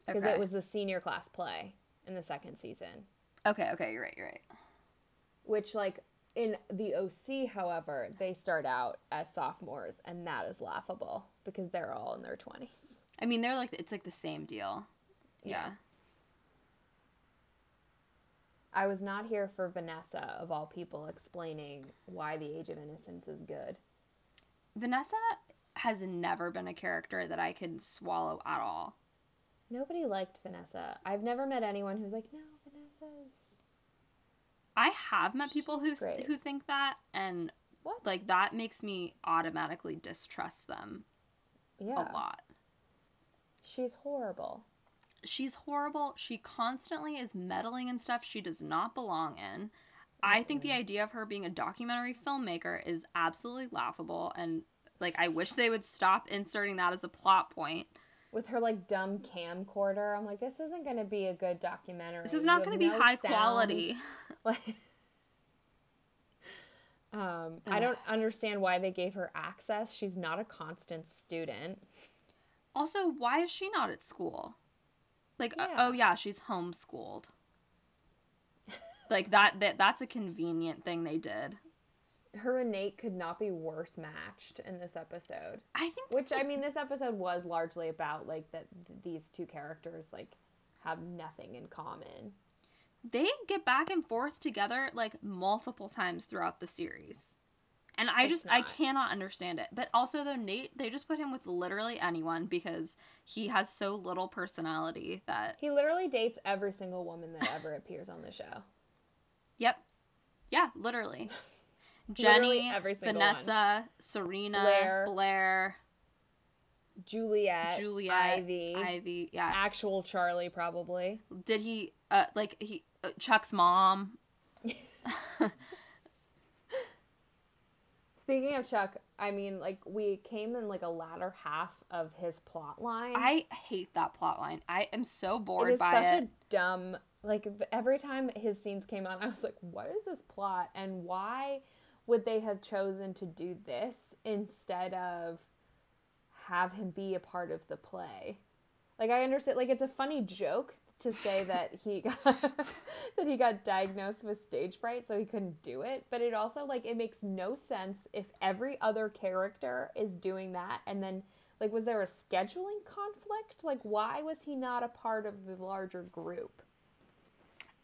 Because okay it was the senior class play in the second season. Okay okay you're right you're right which like in the OC, however, they start out as sophomores, and that is laughable because they're all in their twenties. i mean they're like it's like the same deal yeah, I was not here for Vanessa, of all people, explaining why the Age of Innocence is good. vanessa has never been a character that i could swallow at all Nobody liked Vanessa. I've never met anyone who's like, no, I have met people who who think that and what? like that makes me automatically distrust them yeah, a lot she's horrible. she's horrible. She constantly is meddling in stuff she does not belong in. I think the idea of her being a documentary filmmaker is absolutely laughable and like I wish they would stop inserting that as a plot point. With her like dumb camcorder, I'm like, this isn't going to be a good documentary. This is not going to be no high sound. quality. [laughs] Like, um, I don't understand why they gave her access. She's not a constant student. Also, why is she not at school? Like uh, oh yeah, she's homeschooled. like that that that's a convenient thing they did. Her and Nate could not be worse matched in this episode. I think Which I mean, this episode was largely about like that these two characters like have nothing in common. they get back and forth together like multiple times throughout the series. And I It's just I cannot understand it. But also though Nate they just put him with literally anyone because he has so little personality that He literally dates every single woman that ever appears on the show. yep. Yeah, literally. [laughs] Jenny, Vanessa, Serena, Blair. Blair, Juliet, Juliet, Ivy, Ivy. Yeah. actual Charlie, probably. Did he uh like he uh, Chuck's mom? [laughs] Speaking of Chuck, I mean, like we came in like a latter half of his plot line. I hate that plot line. I am so bored is by such it. a dumb. Like every time his scenes came on, I was like, "What is this plot? And why would they have chosen to do this instead of have him be a part of the play?" Like I understand, like it's a funny joke to say [laughs] that he got [laughs] that he got diagnosed with stage fright so he couldn't do it, but it also like it makes no sense if every other character is doing that and then like was there a scheduling conflict? Like why was he not a part of the larger group?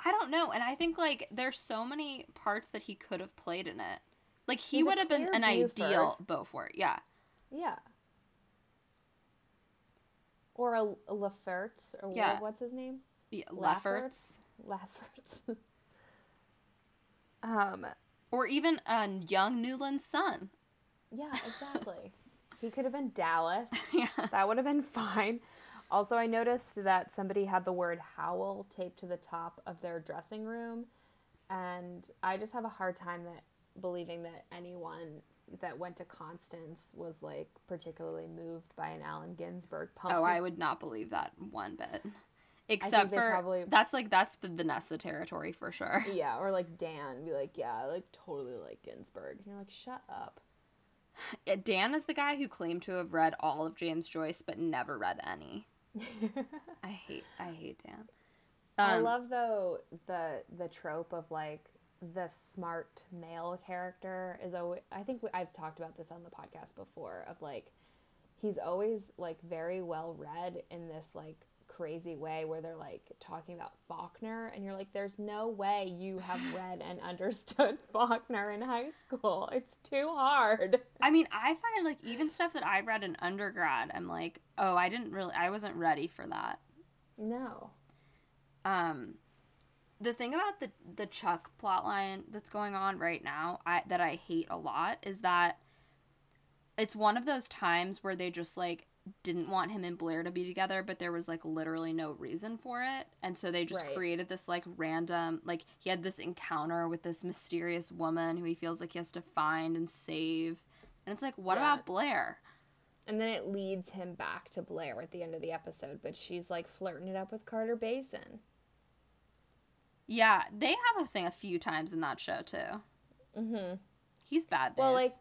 I don't know, and I think like there's so many parts that he could have played in it. Like he He's would have been an Beaufort. ideal Beaufort. Yeah. Yeah. Or a, a Lafert, or what- Yeah. what's his name? yeah Lafferts? Lefferts. Lafferts. [laughs] um, Or even a young Newland's son. yeah, [laughs] exactly. he could have been Dallas. [laughs] yeah. That would have been fine. Also, I noticed that somebody had the word howl taped to the top of their dressing room, and I just have a hard time that believing that anyone that went to Constance was like particularly moved by an Allen Ginsberg poem. Oh, I would not believe that one bit. Except for probably- that's like that's the Vanessa territory for sure. [laughs] Yeah, or like Dan be like, yeah, I like totally like Ginsberg. And you're like, shut up. Dan is the guy who claimed to have read all of James Joyce but never read any. [laughs] I hate I hate Dan. I Um, love though the the trope of like the smart male character is always. I think we, I've talked about this on the podcast before. Of like, he's always like very well read in this like crazy way where they're like talking about Faulkner, and you're like, there's no way you have [laughs] read and understood [laughs] Faulkner in high school. It's too hard. I mean, I find like even stuff that I read in undergrad, I'm like, oh, I didn't really, I wasn't ready for that. No. Um, the thing about the the Chuck plotline that's going on right now, I that I hate a lot is that it's one of those times where they just like didn't want him and Blair to be together, but there was like literally no reason for it. And so they just Right. created this like random like he had this encounter with this mysterious woman who he feels like he has to find and save. And it's like, what Yeah. about Blair? And then it leads him back to Blair at the end of the episode, but she's like flirting it up with Carter Baizen. Yeah, they have a thing a few times in that show too. Mm-hmm. He's bad. Well, like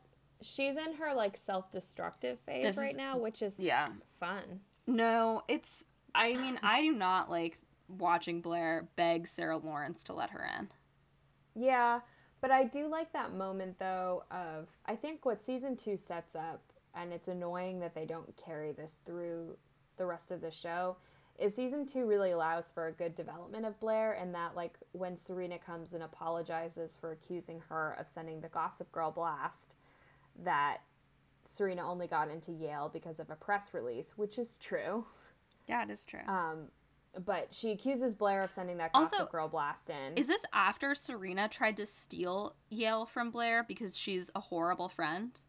she's in her like self-destructive phase This right is- now, which is yeah. fun. No, it's. I mean, I do not like watching Blair beg Sarah Lawrence to let her in. Yeah, but I do like that moment though of I think what season 2 sets up and it's annoying that they don't carry this through the rest of the show is season 2 really allows for a good development of Blair and that like when Serena comes and apologizes for accusing her of sending the Gossip Girl blast that Serena only got into Yale because of a press release, which is true. Yeah, it is true. Um, but she accuses Blair of sending that Also, Gossip Girl blast in. is this after Serena tried to steal Yale from Blair because she's a horrible friend?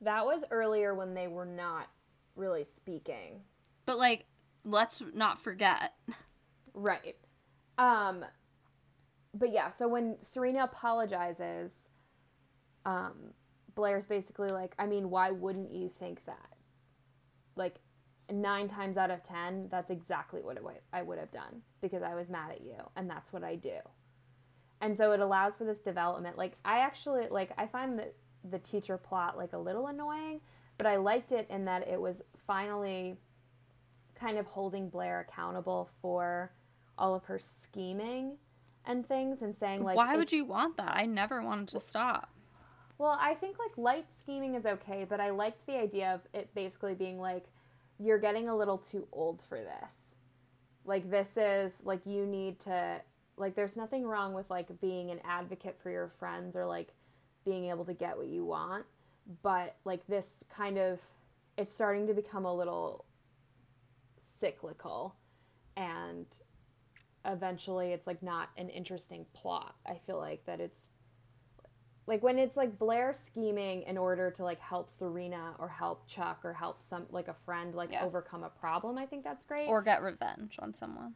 that was earlier when they were not really speaking. But like, let's not forget. Right. Um but yeah, so when Serena apologizes, um Blair's basically like, I mean, why wouldn't you think that? Like 9 times out of 10, that's exactly what I would have done because I was mad at you and that's what I do. And so it allows for this development. Like I actually like I find that the teacher plot like a little annoying, but I liked it in that it was finally kind of holding Blair accountable for all of her scheming and things and saying like Why would you want that? I never wanted to stop. well, I think like light scheming is okay, but I liked the idea of it basically being like you're getting a little too old for this. Like this is like you need to like there's nothing wrong with like being an advocate for your friends or like being able to get what you want, but like this kind of it's starting to become a little cyclical and eventually it's like not an interesting plot. I feel like that it's like when it's like Blair scheming in order to like help Serena or help Chuck or help some like a friend like Yeah. overcome a problem, I think that's great. Or get revenge on someone.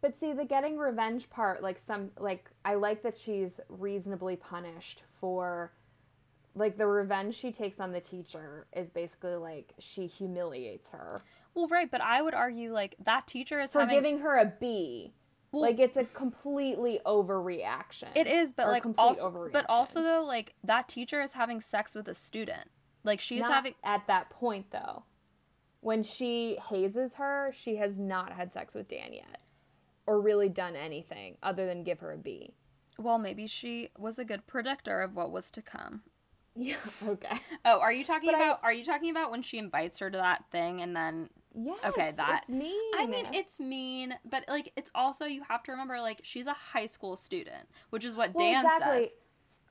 But see, the getting revenge part, like some, like I like that she's reasonably punished for, like the revenge she takes on the teacher is basically like she humiliates her Well, right, but I would argue like that teacher is for having. giving her a B. Well- like it's a completely overreaction. It is, but like also, but also though, like that teacher is having sex with a student. Like she's not having. at that point though. When she hazes her, she has not had sex with Dan yet. or really done anything other than give her a B. Well, maybe she was a good predictor of what was to come. [laughs] Yeah. Okay. Oh, are you talking But I- about are you talking about when she invites her to that thing and then Yes. Okay, that- It's mean. I mean, it's mean, but like it's also you have to remember like she's a high school student, which is what Dan says.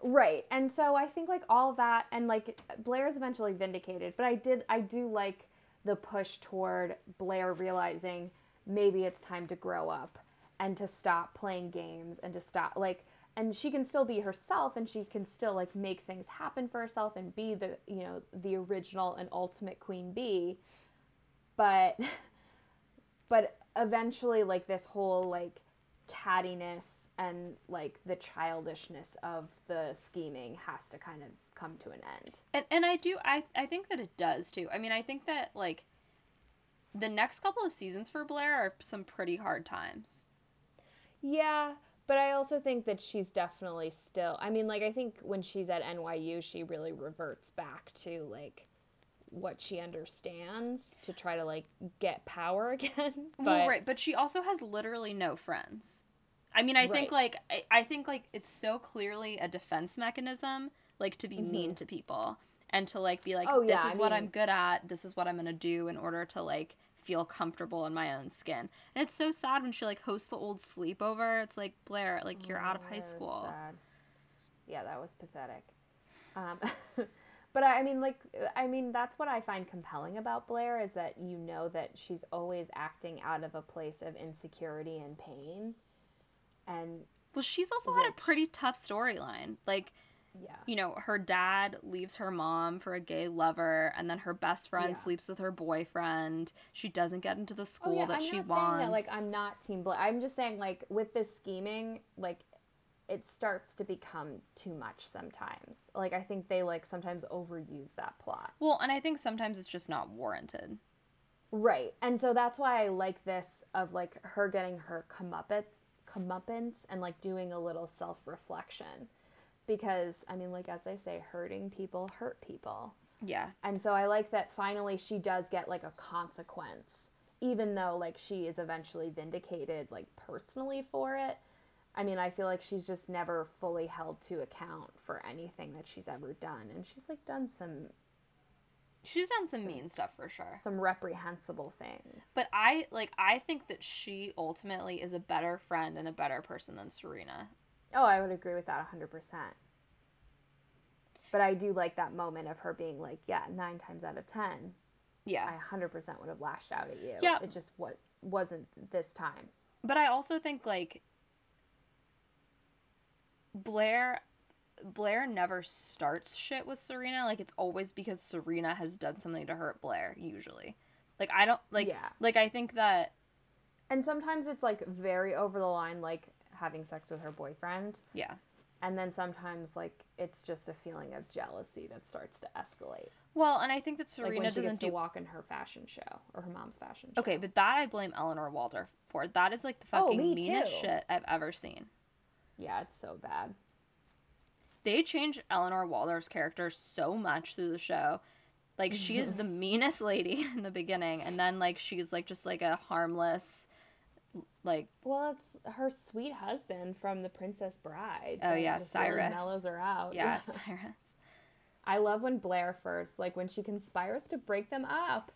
Right. And so I think like all that and like Blair is eventually vindicated, but I did I do like the push toward Blair realizing maybe it's time to grow up and to stop playing games and to stop like and she can still be herself and she can still like make things happen for herself and be the you know the original and ultimate queen bee but but eventually like this whole like cattiness and like the childishness of the scheming has to kind of come to an end. And and I do I I think that it does too. I mean, I think that like the next couple of seasons for Blair are some pretty hard times. Yeah, but I also think that she's definitely still. I mean, like I think when she's at NYU, she really reverts back to like what she understands to try to like get power [laughs] again. But well, right, but she also has literally no friends. I mean, I think like I, I think like it's so clearly a defense mechanism, like to be mean to people and to like be like, Mm-hmm. Oh, this yeah, is I what mean- I'm good at. This is what I'm gonna do in order to like feel comfortable in my own skin. And it's so sad when she like hosts the old sleepover. It's like Blair, like you're out of Oh, high school. sad. Yeah, that was pathetic. Um, [laughs] but I I mean, like, I mean, that's what I find compelling about Blair is that you know that she's always acting out of a place of insecurity and pain, and Well, she's also had a pretty tough storyline. Like yeah, you know, her dad leaves her mom for a gay lover, and then her best friend Yeah. sleeps with her boyfriend. She doesn't get into the oh school yeah. that I'm she not wants. saying that like I'm not Team Blair. I'm just saying like with this scheming, like it starts to become too much sometimes. Like I think they like sometimes overuse that plot. well, and I think sometimes it's just not warranted. Right. And so that's why I like this of like her getting her comeuppance, comeuppance and like doing a little self reflection. Because, I mean, like as I say, hurting people hurt people. Yeah. And so I like that finally she does get like a consequence, even though like she is eventually vindicated like personally for it. I mean, I feel like she's just never fully held to account for anything that she's ever done. And she's like done some She's done some mean stuff for sure. some reprehensible things. But I like I think that she ultimately is a better friend and a better person than Serena. Oh, I would agree with that 100%. But I do like that moment of her being like, yeah, nine times out of 10, Yeah. I 100% would have lashed out at you. Yeah. It just what wasn't this time. But I also think like Blair Blair never starts shit with Serena. Like it's always because Serena has done something to hurt Blair, usually. Like I don't like Yeah. like I think that And sometimes it's like very over the line, like having sex with her boyfriend. yeah. And then sometimes like it's just a feeling of jealousy that starts to escalate. Well, and I think that Like Serena she doesn't do walk in her fashion show or her mom's fashion show. Okay, but that I blame Eleanor Waldorf for. That is like the Oh, fucking me meanest too. shit I've ever seen. Yeah, it's so bad. They change Eleanor Waldorf's character so much through the show. Like she is [laughs] the meanest lady [laughs] in the beginning and then like she's like just like a harmless like Well, it's her sweet husband from The Princess Bride. Oh, yeah, just really Cyrus. mellows her out. yeah, [laughs] Cyrus. I love when Blair first, like when she conspires to break them up,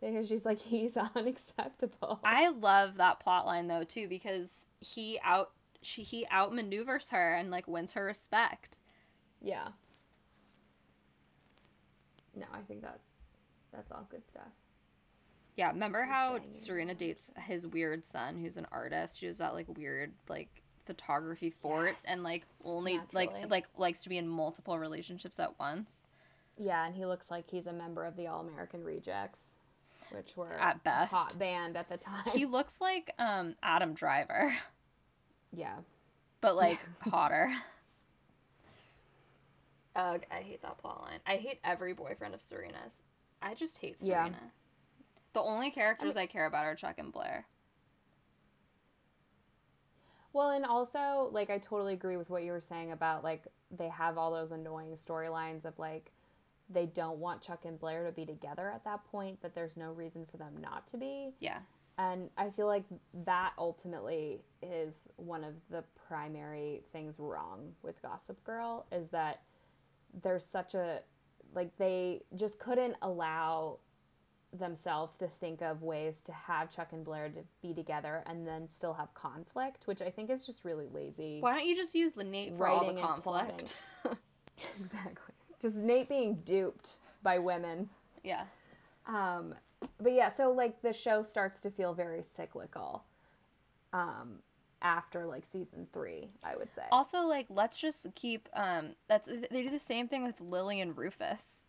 because she's like, he's unacceptable. I love that plot line though too because he out she he outmaneuvers her and like wins her respect. yeah. No, I think that that's all good stuff. Yeah, remember how Serena dates his weird son who's an artist? She was at like weird like photography fort Yes. and like only like Naturally. like likes to be in multiple relationships at once. Yeah, and he looks like he's a member of the All American Rejects, which were At best. hot band at the time. He looks like um Adam Driver, [laughs] yeah. but like [laughs] hotter. Ugh, I hate that plot line. I hate every boyfriend of Serena's. I just hate Yeah. Serena. The only characters I care about are Chuck and Blair. Well, and also, like, I totally agree with what you were saying about, like, they have all those annoying storylines of, like, they don't want Chuck and Blair to be together at that point, but there's no reason for them not to be. Yeah. And I feel like that ultimately is one of the primary things wrong with Gossip Girl is that there's such a like they just couldn't allow themselves to think of ways to have Chuck and Blair to be together and then still have conflict, which I think is just really lazy. Why don't you just use the Nate for all the conflict? [laughs] exactly. Just Nate being duped by women. yeah. Um, but yeah, so like the show starts to feel very cyclical. Um, after like season three, I would say. Also, like, let's just keep. Um, that's they do the same thing with Lily and Rufus.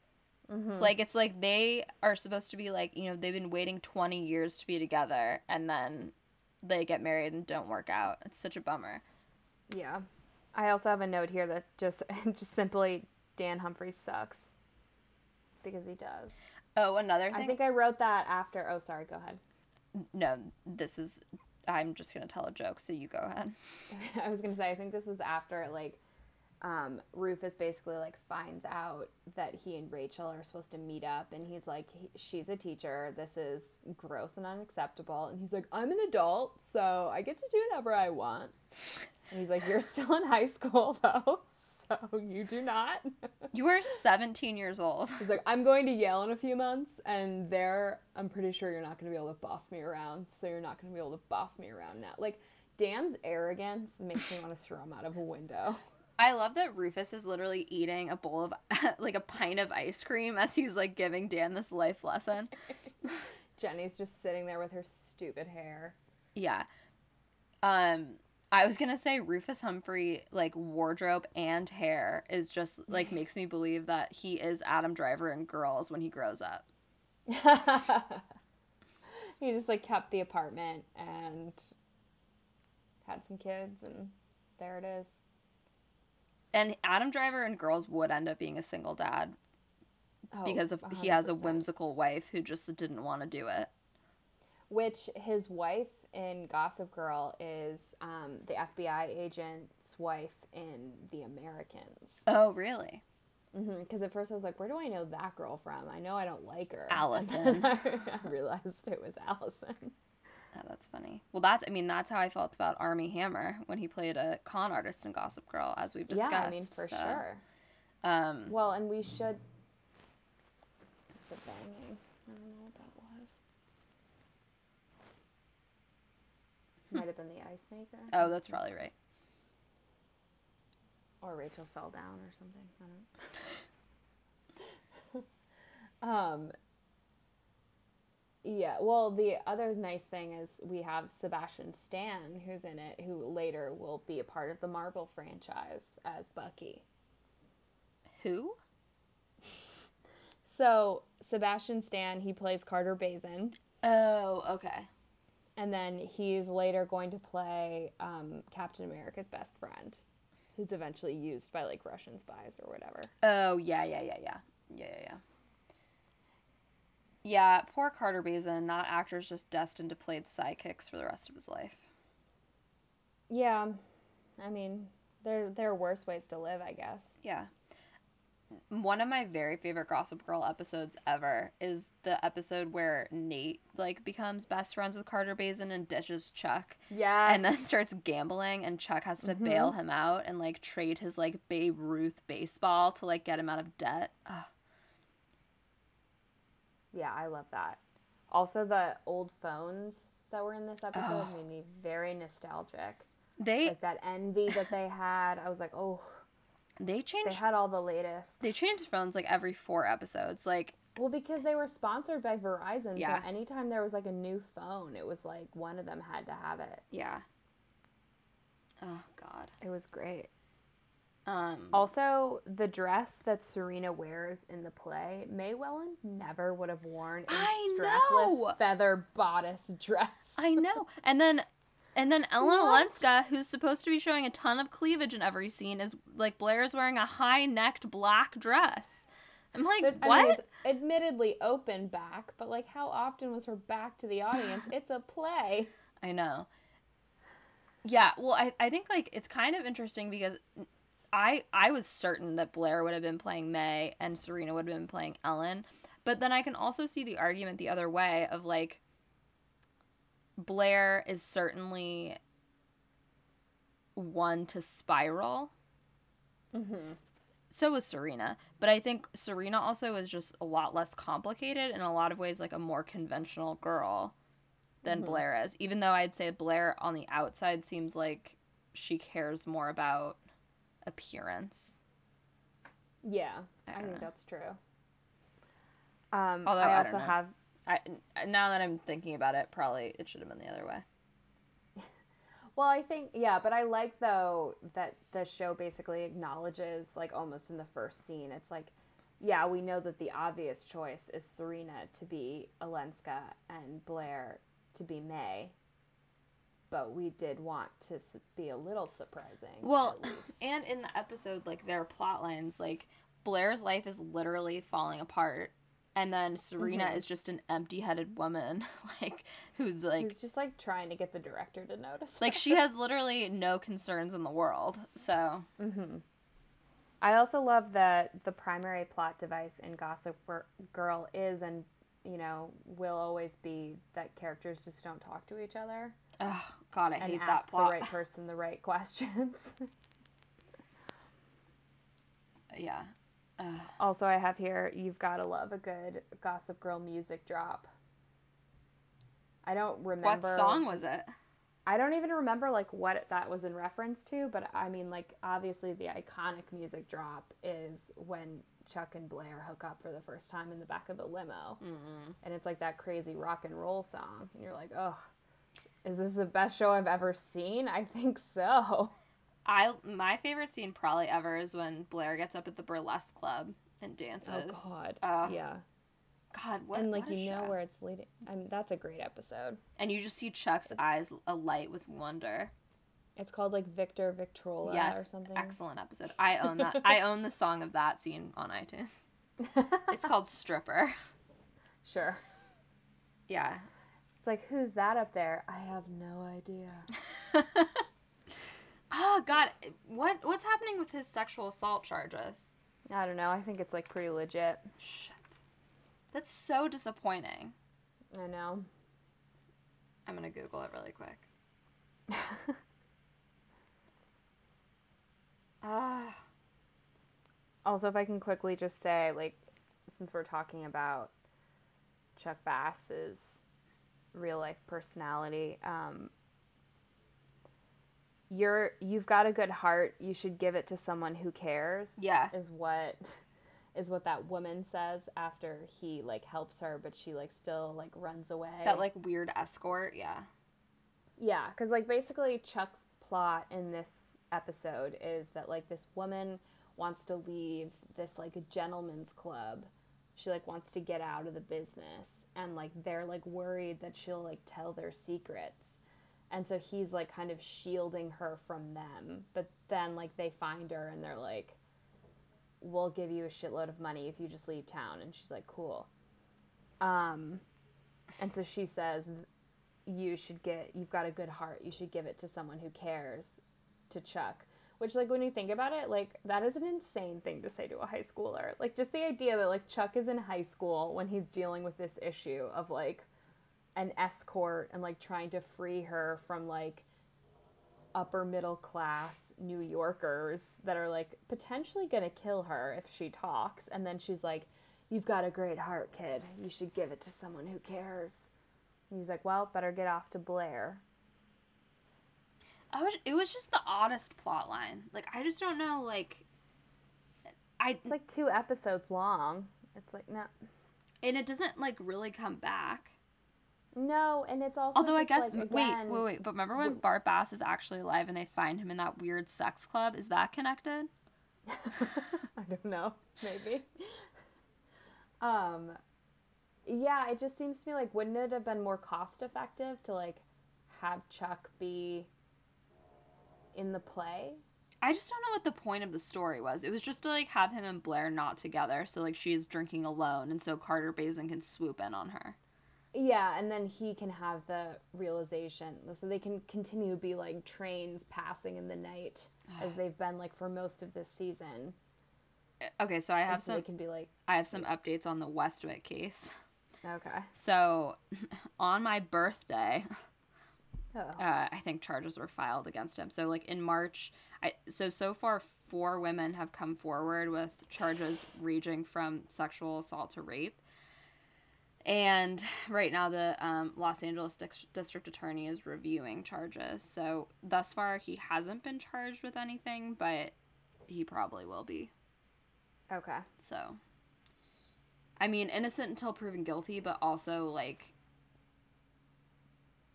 Mhm. Like, it's like they are supposed to be like, you know, they've been waiting twenty years to be together, and then they get married and don't work out. It's such a bummer. Yeah. I also have a note here that just [laughs] just simply Dan Humphries sucks. Because he does. Oh, another thing. I think I wrote that after oh sorry, go ahead. no, this is. I'm just gonna tell a joke, so you go ahead. [laughs] I was gonna say I think this is after like um, Rufus basically like finds out that he and Rachel are supposed to meet up, and he's like, he, "She's a teacher. This is gross and unacceptable." And he's like, "I'm an adult, so I get to do whatever I want." And he's like, "You're still in high school [laughs] though, so [laughs] you do not." [laughs] You are 17 years old. he's like, "I'm going to Yale in a few months, and there, I'm pretty sure you're not going to be able to boss me around. So you're not going to be able to boss me around now." Like. Dan's arrogance makes me want to throw him out of a window. I love that Rufus is literally eating a bowl of [laughs] like a pint of ice cream as he's like giving Dan this life lesson. Jenny's just sitting there with her stupid hair. Yeah. Um I was going to say Rufus Humphrey like wardrobe and hair is just like [sighs] makes me believe that he is Adam Driver in Girls when he grows up. [laughs] he just like kept the apartment and had some kids and there it is. And Adam Driver in Girls would end up being a single dad Oh, because of he has a whimsical wife who just didn't want to do it. Which his wife in Gossip Girl is um, the FBI agent's wife in The Americans. Oh, really? Because at first I was like, where do I know that girl from? I know I don't like her. [laughs] Allison. I realized it was Allison. Oh, that's funny. Well, that's I mean that's how I felt about Armie Hammer when he played a con artist in Gossip Girl, as we've discussed. Yeah, I mean, for so, sure. Um, Well, and we should. There's a banging. I don't know what that was. Might have been the ice maker. [laughs] oh, that's probably right. Or Rachel fell down or something. I don't know. [laughs] um. Yeah. Well, the other nice thing is we have Sebastian Stan, who's in it, who later will be a part of the Marvel franchise as Bucky. Who? So Sebastian Stan, he plays Carter Baizen. Oh, okay. And then he's later going to play um, Captain America's best friend, who's eventually used by like Russian spies or whatever. Oh, yeah, yeah, yeah, yeah, yeah, yeah, yeah. Yeah, poor Carter Baizen. Not actors just destined to play sidekicks for the rest of his life. Yeah, I mean, there there are worse ways to live, I guess. Yeah. One of my very favorite Gossip Girl episodes ever is the episode where Nate like becomes best friends with Carter Baizen and ditches Chuck. Yeah, and then starts gambling and chuck has to mm-hmm. bail him out and like trade his like babe ruth baseball to like get him out of debt Ugh. yeah, I love that. Also, the old phones that were in this episode made me very nostalgic. they Like that enV that they had, I was like, oh, they changed. they had all the latest. they changed phones like every four episodes like Well, because they were sponsored by Verizon, Yeah. so anytime there was like a new phone, it was like one of them had to have it. yeah oh god It was great. um Also, the dress that Serena wears in the play, May Welland never would have worn a I strapless know! feather bodice dress. i know [laughs] and then and then Ellen What? Olenska, who's supposed to be showing a ton of cleavage in every scene, is like Blair's wearing a high necked black dress. I'm like, But, I what? mean, admittedly open back, but like, how often was her back to the audience? [sighs] it's a play. I know. Yeah, well, I, I think like it's kind of interesting because I I was certain that Blair would have been playing May and Serena would have been playing Ellen, but then I can also see the argument the other way of like Blair is certainly one to spiral. Mm-hmm. So was Serena, but I think Serena also is just a lot less complicated in a lot of ways, like a more conventional girl than Mhm. Blair is. Even though I'd say Blair on the outside seems like she cares more about appearance. Yeah, I I, think know. that's true. Um, Although, I I also have I now that I'm thinking about it, probably it should have been the other way. [laughs] Well, I think yeah, but I like though that the show basically acknowledges like almost in the first scene, it's like, yeah, we know that the obvious choice is Serena to be Olenska and Blair to be May, but we did want to be a little surprising. Well, and in the episode, like their plot lines, like Blair's life is literally falling apart, and then Serena Mhm. is just an empty-headed woman, [laughs] like who's like Who's just like trying to get the director to notice. like she has literally no concerns in the world. So hmm I also love that the primary plot device in Gossip Girl is and you know will always be that characters just don't talk to each other oh god, I hate that plot. the right person the right [laughs] questions. [laughs] yeah. Ugh. also, I have here you've got to love a good Gossip Girl music drop. I don't remember what song was it? I don't even remember like what that was in reference to, but I mean like obviously the iconic music drop is when Chuck and Blair hook up for the first time in the back of the limo. Mm-mm. And it's like that crazy rock and roll song and you're like, "Oh, is this the best show I've ever seen?" I think so. I my favorite scene probably ever is when Blair gets up at the burlesque club and dances. Oh god. Uh, yeah. God, what and like what you know show. where it's leading. I mean, that's a great episode. and you just see Chuck's eyes alight with wonder. It's called like Victor Victrola or something. excellent episode. I own that. I [laughs] own the song of that scene on iTunes. [laughs] It's called Stripper. sure. Yeah. It's like, who's that up there? I have no idea. [laughs] oh God, what what's happening with his sexual assault charges? I don't know. I think it's like pretty legit. Shit, that's so disappointing. I know. I'm gonna Google it really quick. [laughs] Ah, Also, if I can quickly just say, like, since we're talking about Chuck Bass's real life personality, um, you're you've got a good heart. You should give it to someone who cares. Yeah. is what is what that woman says after he like helps her, but she like still like runs away. that like weird escort. Yeah. Yeah, because like basically Chuck's plot in this episode is that like this woman wants to leave this like a gentleman's club. She like wants to get out of the business and like they're like worried that she'll like tell their secrets. And so he's like kind of shielding her from them. But then like they find her and they're like we'll give you a shitload of money if you just leave town and she's like cool. Um and so she says you should get you've got a good heart you should give it to someone who cares to chuck which like when you think about it like that is an insane thing to say to a high schooler like just the idea that like chuck is in high school when he's dealing with this issue of like an escort and like trying to free her from like upper middle class new yorkers that are like potentially gonna kill her if she talks and then she's like you've got a great heart kid you should give it to someone who cares and he's like, well, better get off to Blair. I was. It was just the oddest plot line. Like I just don't know. Like, I It's like two episodes long. It's like, no. and it doesn't like really come back. No, and it's also. Although I guess like, wait, again- wait, wait. But remember when Bart Bass is actually alive and they find him in that weird sex club? Is that connected? [laughs] I don't know. Maybe. Um, yeah, it just seems to me like, wouldn't it have been more cost effective to like have Chuck be in the play? I just don't know what the point of the story was. It was just to like have him and Blair not together, so like she's drinking alone, and so Carter Baizen can swoop in on her. Yeah, and then he can have the realization, so they can continue to be like trains passing in the night as [sighs] they've been like for most of this season. Okay, so I have so some. they can be like, I have some updates on the Westwick case. okay, So, [laughs] on my birthday, Oh. uh, I think charges were filed against him. So like in March, I so so far four women have come forward with charges ranging from sexual assault to rape. And [sighs] right now, the um, Los Angeles Dis- District Attorney is reviewing charges. So thus far, he hasn't been charged with anything, but he probably will be. Okay. So, I mean, innocent until proven guilty, but also like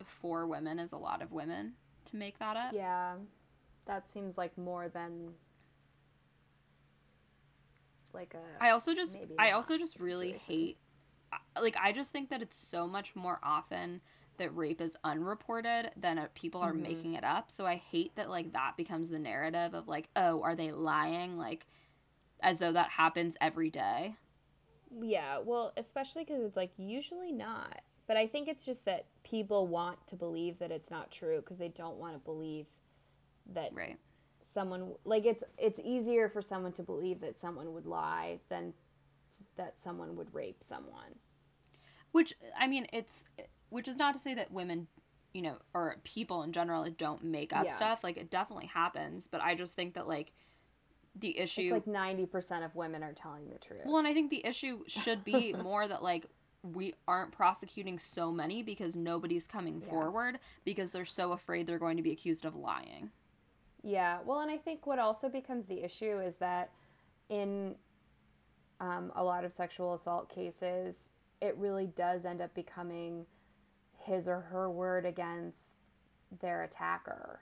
four women is a lot of women to make that up. Yeah. That seems like more than like a I also just I also just really situation. hate like I just think that it's so much more often that rape is unreported than uh, people are Mhm. making it up. So I hate that like that becomes the narrative of like, oh, are they lying? Like as though that happens every day. Yeah, well, especially because it's like usually not. But I think it's just that people want to believe that it's not true because they don't want to believe that Right. someone like it's it's easier for someone to believe that someone would lie than that someone would rape someone. Which I mean, it's which is not to say that women, you know, or people in general don't make up Yeah. stuff. Like it definitely happens, but I just think that like the issue It's like ninety percent of women are telling the truth. Well, and I think the issue should be [laughs] more that like we aren't prosecuting so many because nobody's coming Yeah. forward because they're so afraid they're going to be accused of lying. Yeah, well, and I think what also becomes the issue is that in um, a lot of sexual assault cases, it really does end up becoming his or her word against their attacker.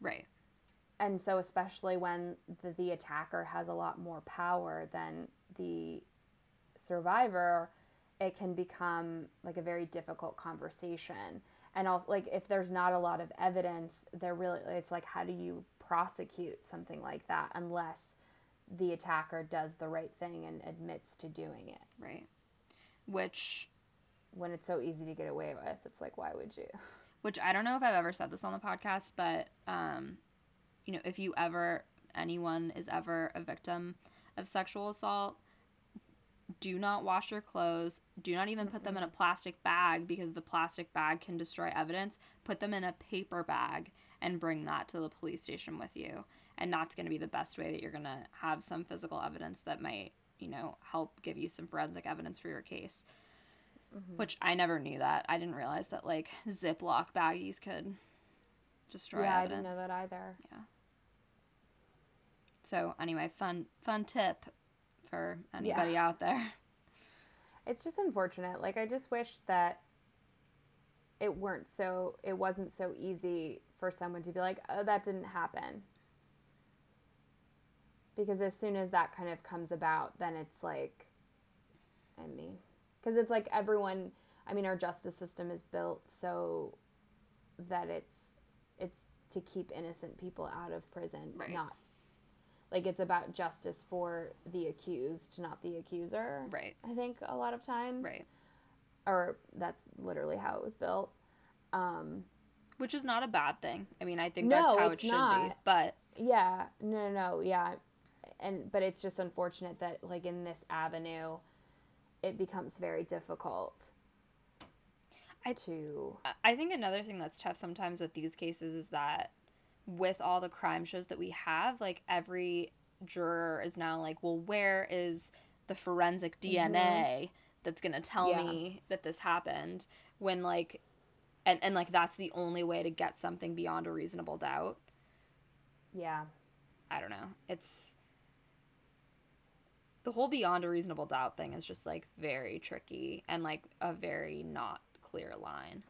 Right. And so, especially when the, the attacker has a lot more power than the survivor, it can become like a very difficult conversation. And also, like, if there's not a lot of evidence, there really, it's like, how do you prosecute something like that unless the attacker does the right thing and admits to doing it? Right. Which When it's so easy to get away with, it's like, why would you? [laughs] which I don't know if I've ever said this on the podcast, but um you know, if you ever anyone is ever a victim of sexual assault, do not wash your clothes. Do not even put them in a plastic bag because the plastic bag can destroy evidence. Put them in a paper bag and bring that to the police station with you. And that's going to be the best way that you're going to have some physical evidence that might, you know, help give you some forensic evidence for your case. Mm-hmm. Which I never knew that. I didn't realize that like Ziploc baggies could destroy yeah, I didn't know that either. Yeah. So anyway, fun fun tip for anybody out there. [laughs] It's just unfortunate. Like I just wish that it weren't so it wasn't so easy for someone to be like, "Oh, that didn't happen." Because as soon as that kind of comes about, then it's like I mean, cuz it's like everyone, I mean, our justice system is built so that it's it's to keep innocent people out of prison, Right. not like it's about justice for the accused, not the accuser. Right. I think a lot of times. Right. Or that's literally how it was built. Um, Which is not a bad thing. I mean, I think No, that's how it should be. But yeah, no, no, no, yeah, and but it's just unfortunate that like in this avenue, it becomes very difficult. I- to I- think another thing that's tough sometimes with these cases is that with all the crime shows that we have, like every juror is now like, well, where is the forensic DNA that's going to tell Mm-hmm. Yeah. me that this happened when like and and like that's the only way to get something beyond a reasonable doubt. yeah, I don't know. It's the whole beyond a reasonable doubt thing is just like very tricky and like a very not clear line.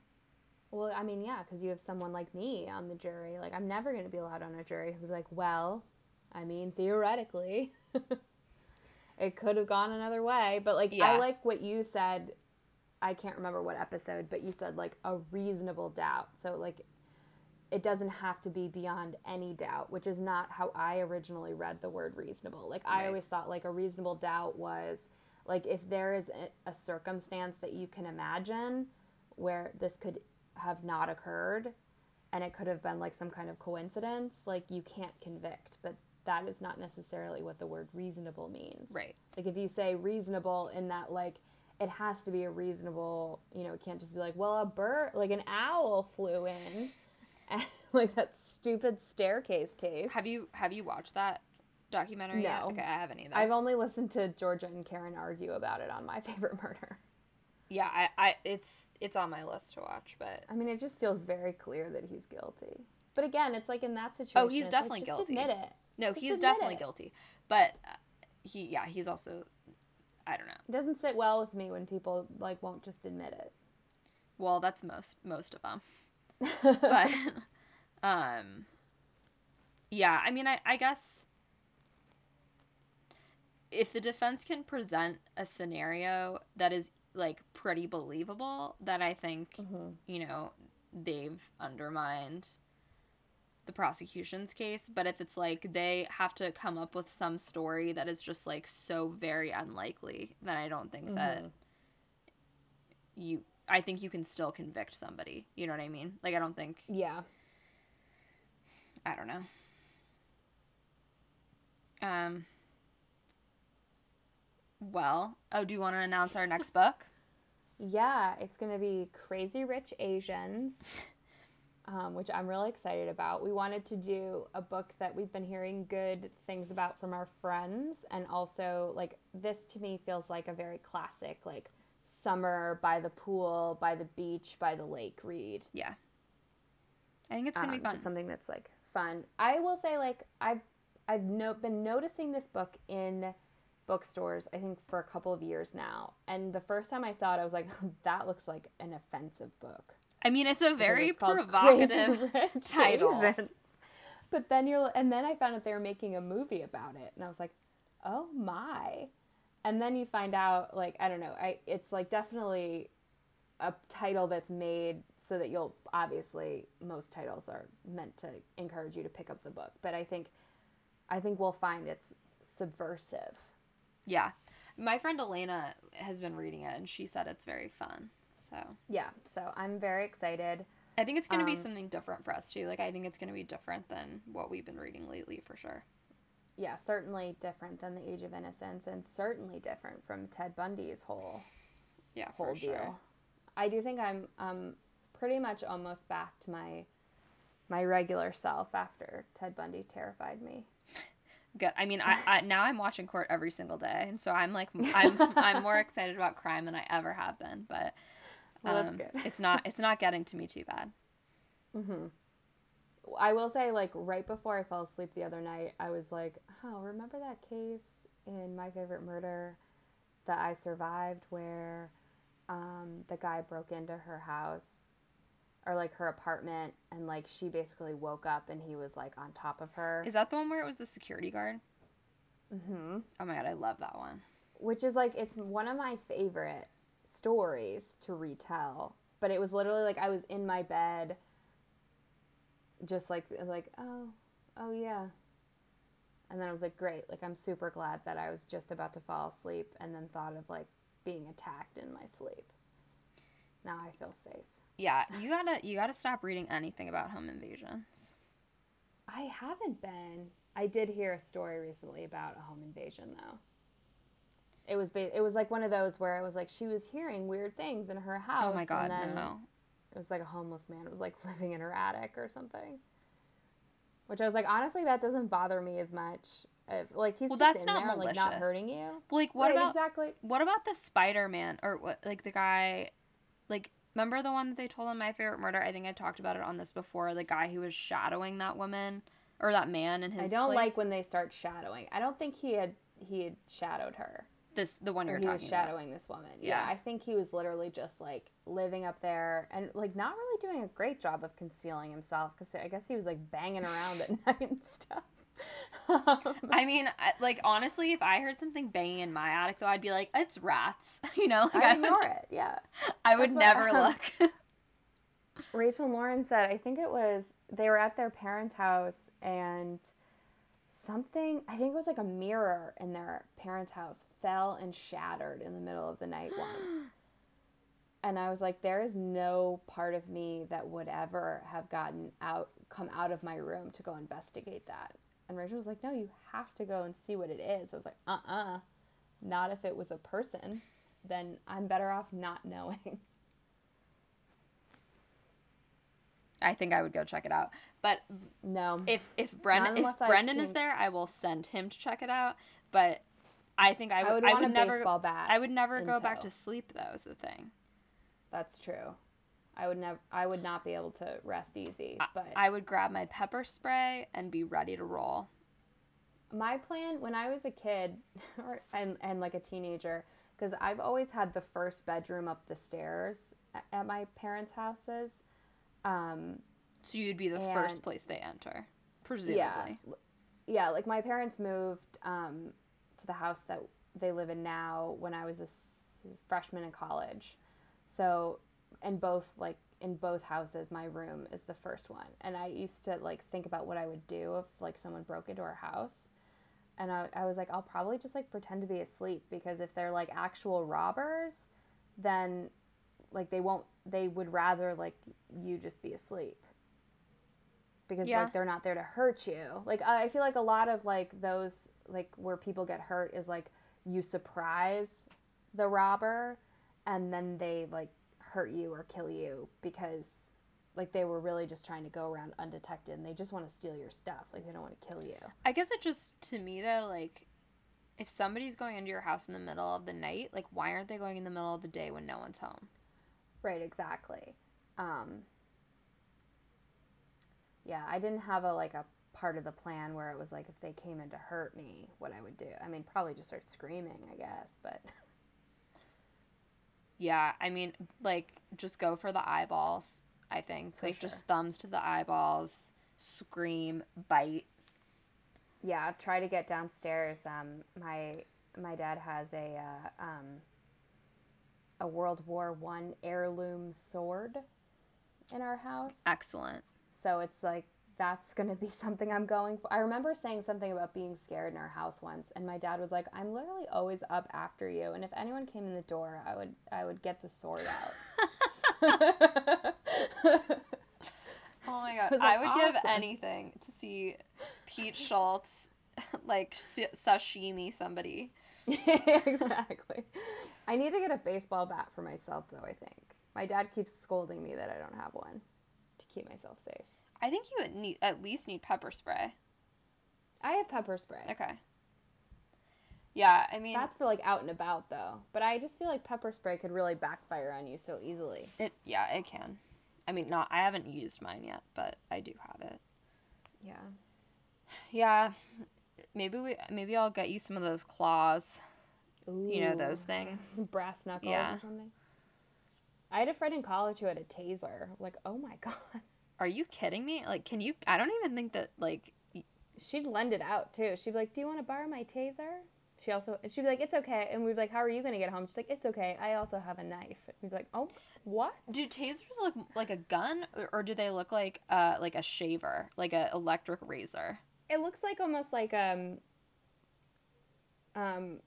well, I mean, yeah, because you have someone like me on the jury. Like, I'm never going to be allowed on a jury because like, well, I mean, theoretically, [laughs] it could have gone another way. But like, Yeah. I like what you said. I can't remember what episode, but you said like a reasonable doubt. So like, it doesn't have to be beyond any doubt, which is not how I originally read the word reasonable. Like, I always thought like a reasonable doubt was like if there is a, a circumstance that you can imagine where this could have not occurred and it could have been like some kind of coincidence, like you can't convict. But that is not necessarily what the word reasonable means. Right. Like if you say reasonable in that like it has to be a reasonable, you know, it can't just be like, well, a bird, like an owl flew in, [laughs] like that stupid staircase case. Have you have you watched that documentary? No. Yet? Okay, I haven't either. I've only listened to Georgia and Karen argue about it on My [laughs] Favorite Murder. yeah, I, I it's it's on my list to watch, but I mean, it just feels very clear that he's guilty. But again, it's like in that situation. Oh, he's like, definitely just guilty. Admit it. no, Just he's definitely it. guilty. But uh, he yeah, he's also I don't know. It doesn't sit well with me when people like won't just admit it. Well, that's most most of them. But [laughs] um yeah i mean i i guess if the defense can present a scenario that is like pretty believable that i think Mhm. you know they've undermined the prosecution's case but if it's like they have to come up with some story that is just like so very unlikely then i don't think that Mhm. you I think you can still convict somebody. You know what I mean? Like I don't think Yeah. I don't know. Um well, oh, do you want to announce our next book? [laughs] Yeah, it's going to be Crazy Rich Asians, um, which I'm really excited about. We wanted to do a book that we've been hearing good things about from our friends, and also, like, this to me feels like a very classic, like, summer by the pool, by the beach, by the lake read. Yeah. I think it's going to Um, be fun. Just something that's like fun. I will say, like, I've I've no, been noticing this book in bookstores. I think for a couple of years now. And the first time I saw it, I was like, [laughs] that looks like an offensive book. I mean, it's a very it's provocative [laughs] title. But then you're, and then I found out they were making a movie about it, and I was like, oh my. And then you find out, like, I don't know, I it's like definitely a title that's made so that you'll obviously most titles are meant to encourage you to pick up the book, but I think, I think we'll find it's subversive. Yeah. My friend Elena has been reading it and she said it's very fun. So, Yeah, so I'm very excited. I think it's going to be Um, something different for us too. Like I think it's going to be different than what we've been reading lately for sure. Yeah, certainly different than the Age of Innocence, and certainly different from Ted Bundy's whole Yeah, for whole sure. deal. I do think I'm um pretty much almost back to my my regular self after Ted Bundy terrified me. Good. I mean, I, I now I'm watching court every single day, and so I'm like I'm [laughs] I'm more excited about crime than I ever have been. But Well, um, good. it's not it's not getting to me too bad. hmm I will say, like right before I fell asleep the other night, I was like, "Oh, remember that case in My Favorite Murder that I survived, where um, the guy broke into her house or like her apartment, and like she basically woke up and he was like on top of her." Is that the one where it was the security guard? Mm-hmm. Oh my god, I love that one. which is like it's one of my favorite stories to retell but it was literally like i was in my bed just like like oh oh yeah. And then i was like great like i'm super glad that i was just about to fall asleep and then thought of like being attacked in my sleep. Now i feel safe. Yeah, you gotta you gotta stop reading anything about home invasions. i haven't been. I did hear a story recently about a home invasion though. It was ba- it was like one of those where it was like she was hearing weird things in her house Oh my god, then no. It was like a homeless man. It was like [laughs] living in her attic or something. Which I was like, honestly, that doesn't bother me as much. If, like he's Well, just that's not there, like not hurting you. Like what Right, about exactly? what about the Spider Man or what like the guy like remember the one that they told on my favorite murder? I think I talked about it on this before. The guy who was shadowing that woman or that man in his I don't place? like when they start shadowing. I don't think he had he had shadowed her. This the one you're he was talking about. shadowing this woman. Yeah. Yeah. I think he was literally just like living up there and like not really doing a great job of concealing himself because I guess he was like banging around at [laughs] night and stuff. Um, [laughs] I mean, I, like honestly, if I heard something banging in my attic, though, I'd be like, "It's rats," [laughs] you know. Like, I would- ignore it. Yeah. I would That's never what- look. Rachel and Lauren said, I think it was, they were at their parents' house and something, I think it was like a mirror in their parents' house fell and shattered in the middle of the night [gasps] once. And I was like, there is no part of me that would ever have gotten out, come out of my room to go investigate that. And Rachel was like, no, you have to go and see what it is. I was like, uh uh not if it was a person. then I'm better off not knowing. [laughs] I think I would go check it out. But No. if if Brendan if I Brendan is there, I will send him to check it out. But I think I I would I would never I would never go back to sleep though is the thing. That's true. I would never I would not be able to rest easy, but I would grab my pepper spray and be ready to roll. my plan when I was a kid [laughs] or, and and like a teenager because I've always had the first bedroom up the stairs at my parents' houses. Um, So you'd be the first place they enter, presumably. yeah, yeah. Like my parents moved um, to the house that they live in now when I was a freshman in college. So, in both like in both houses, my room is the first one, and I used to like think about what I would do if like someone broke into our house. And I, I was like, I'll probably just like pretend to be asleep because if they're like actual robbers, then like they won't, they would rather like you just be asleep because Yeah. like they're not there to hurt you. Like I I feel like a lot of like those like where people get hurt is like you surprise the robber and then they like hurt you or kill you because like they were really just trying to go around undetected and they just want to steal your stuff. Like they don't want to kill you. I guess it just to me though, like if somebody's going into your house in the middle of the night, like why aren't they going in the middle of the day when no one's home? Right, exactly. Um, yeah, I didn't have a like a part of the plan where it was like if they came in to hurt me, what I would do. I mean, probably just start screaming, I guess, but Yeah, I mean, like just go for the eyeballs. I think For like sure. just thumbs to the eyeballs, scream, bite. yeah, try to get downstairs. Um, my my dad has a uh, um, a World War One heirloom sword in our house. Excellent. So it's like that's going to be [laughs] something I'm going for. I remember saying something about being scared in our house once and my dad was like, "I'm literally always up after you and if anyone came in the door, I would I would get the sword out." [laughs] [laughs] Oh my god, I like, would give anything to see Pete Schultz like sashimi somebody. [laughs] exactly. I need to get a baseball bat for myself though, I think. My dad keeps scolding me that I don't have one to keep myself safe. I think you would need at least need pepper spray. I have pepper spray. Okay. Yeah, I mean, That's for like out and about though. But I just feel like pepper spray could really backfire on you so easily. it. Yeah, it can. I mean, not. I haven't used mine yet, but I do have it. Yeah. [sighs] Yeah, maybe we. Maybe I'll get you some of those claws. You know those things. [laughs] brass knuckles Yeah. or something. I had a friend in college who had a taser. Like, oh my [laughs] god. Are you kidding me? Like, can you? I don't even think that like. She'd lend it out too. She'd be like, "Do you want to borrow my taser?" She also, and she'd be like, "It's okay." And we'd be like, "How are you gonna get home?" She's like, "It's okay. I also have a knife." We'd be like, "Oh, what?" Do tasers look like a gun, or, or do they look like uh like a shaver, like a electric razor? It looks like almost like um, um,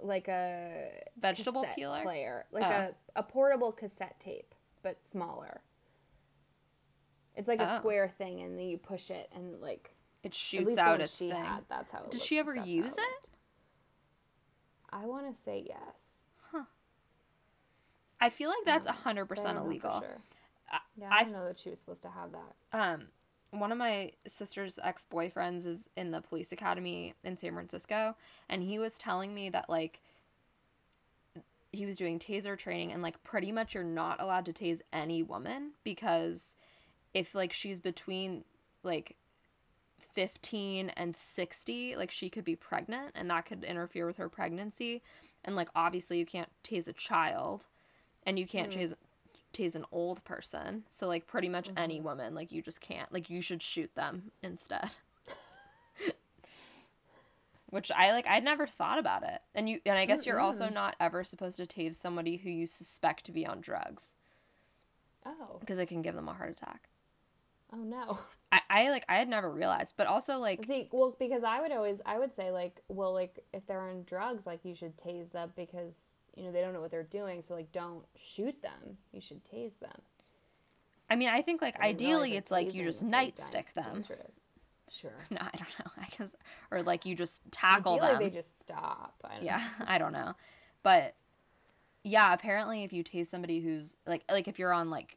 like a Vegetable peeler. player, like Oh. a a portable cassette tape, but smaller. It's like a Oh. square thing, and then you push it, and like It shoots out its she thing. Had, that's how. It Did looked- she ever that's use it? I want to say yes. Huh. I feel like that's hundred percent don't know for illegal. sure. I- Yeah, I I, don't know that she was supposed to have that. Um, one of my sister's ex boyfriends is in the police academy in San Francisco, and he was telling me that like he was doing taser training, and like pretty much you're not allowed to tase any woman because if like she's between like 15 and 60 like she could be pregnant and that could interfere with her pregnancy and like obviously you can't tase a child and you can't Mm. tase tase an old person so like pretty much any Mhm. woman like you just can't like you should shoot them instead. [laughs] Which i like i'd never thought about it. And you and i guess you're also not ever supposed to tase somebody who you suspect to be on drugs. Oh, because it can give them a heart attack. Oh no. [laughs] I, I like i had never realized but also like See, well, because I would always, I would say like, well, like if they're on drugs, like you should tase them because you know they don't know what they're doing. So like, don't shoot them. You should tase them. I mean, I think like I ideally it's like you just was, like, nightstick them. dangerous. Sure. [laughs] No, I don't know. [laughs] I guess or like you just tackle Ideally, them. they just stop. I don't yeah, [laughs] I don't know. But Yeah, apparently if you taste somebody who's like like if you're on like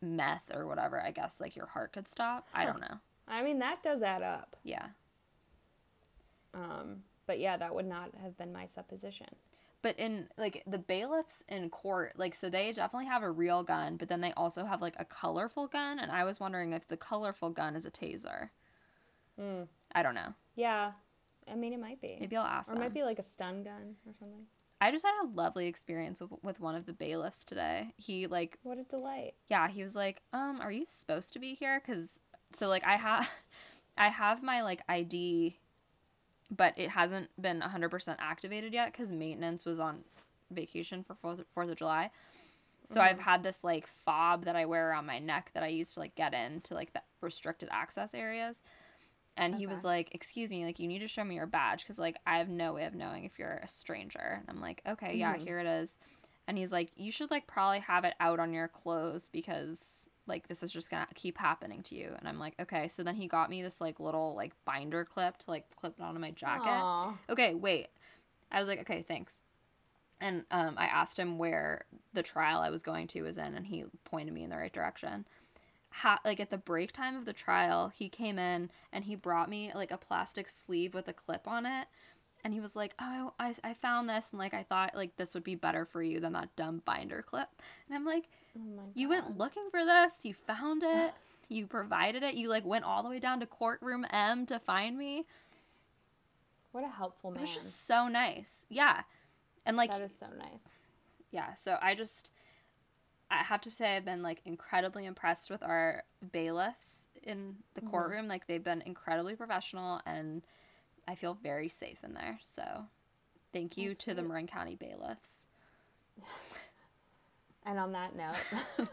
meth or whatever, I guess like your heart could stop. I don't know. I mean, that does add up. Yeah. Um, but yeah, that would not have been my supposition. But in like the bailiffs in court, like so they definitely have a real gun, but then they also have like a colorful gun, and I was wondering if the colorful gun is a taser. Mm. I don't know. Yeah, I mean, it might be. Maybe I'll ask or them. it might be like a stun gun or something. I just had a lovely experience with, with one of the bailiffs today. He like What a delight. yeah, he was like, "Um, are you supposed to be here?" Cuz so like I have [laughs] I have my like ID but it hasn't been 100% activated yet cuz maintenance was on vacation for 4th, 4th of July. So I've had this like fob that I wear around my neck that I used to like get into like the restricted access areas. And he was like, "Excuse me, like you need to show me your badge cuz like I have no way of knowing if you're a stranger." And I'm like, "Okay, yeah, Mhm. here it is." And he's like, "You should like probably have it out on your clothes because like this is just to keep happening to you." And I'm like, "Okay." So then he got me this like little like binder clip to like clip it onto my jacket Aw. okay, wait. I was like, okay, thanks. And um, I asked him where the trial I was going to was in, and he pointed me in the right direction. Ha- like at the break time of the trial, he came in and he brought me like a plastic sleeve with a clip on it. And he was like, "Oh, I, I found this, and like I thought like this would be better for you than that dumb binder clip." And I'm like, Oh "You went looking for this, you found [laughs] it, you provided it, you like went all the way down to courtroom M to find me." What a helpful It man. was just so nice. Yeah. And like that is so nice. yeah, so I just I have to say I've been like incredibly impressed with our bailiffs in the Mhm. courtroom. Like they've been incredibly professional and I feel very safe in there. So thank you That's to the great. Marin County bailiffs. [laughs] And on that note,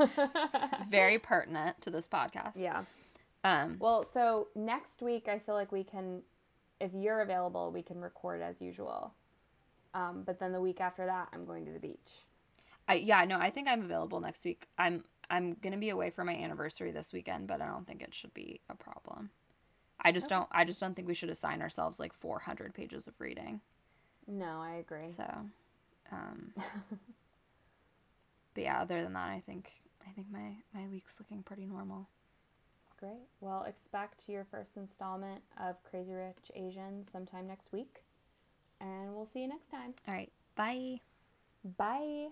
[laughs] Very pertinent to this podcast. yeah. Um Well, so next week, I feel like we can, if you're available, we can record as usual. Um, but then the week after that, I'm going to the beach. I yeah, no, I think I'm available next week. I'm I'm gonna be away for my anniversary this weekend, but I don't think it should be a problem. I just Okay. don't I just don't think we should assign ourselves like 400 pages of reading. No, I agree. So, um, [laughs] but yeah, other than that, I think I think my my week's looking pretty normal. Great. Well, expect your first installment of Crazy Rich Asians sometime next week. And we'll see you next time. All right, bye. Bye.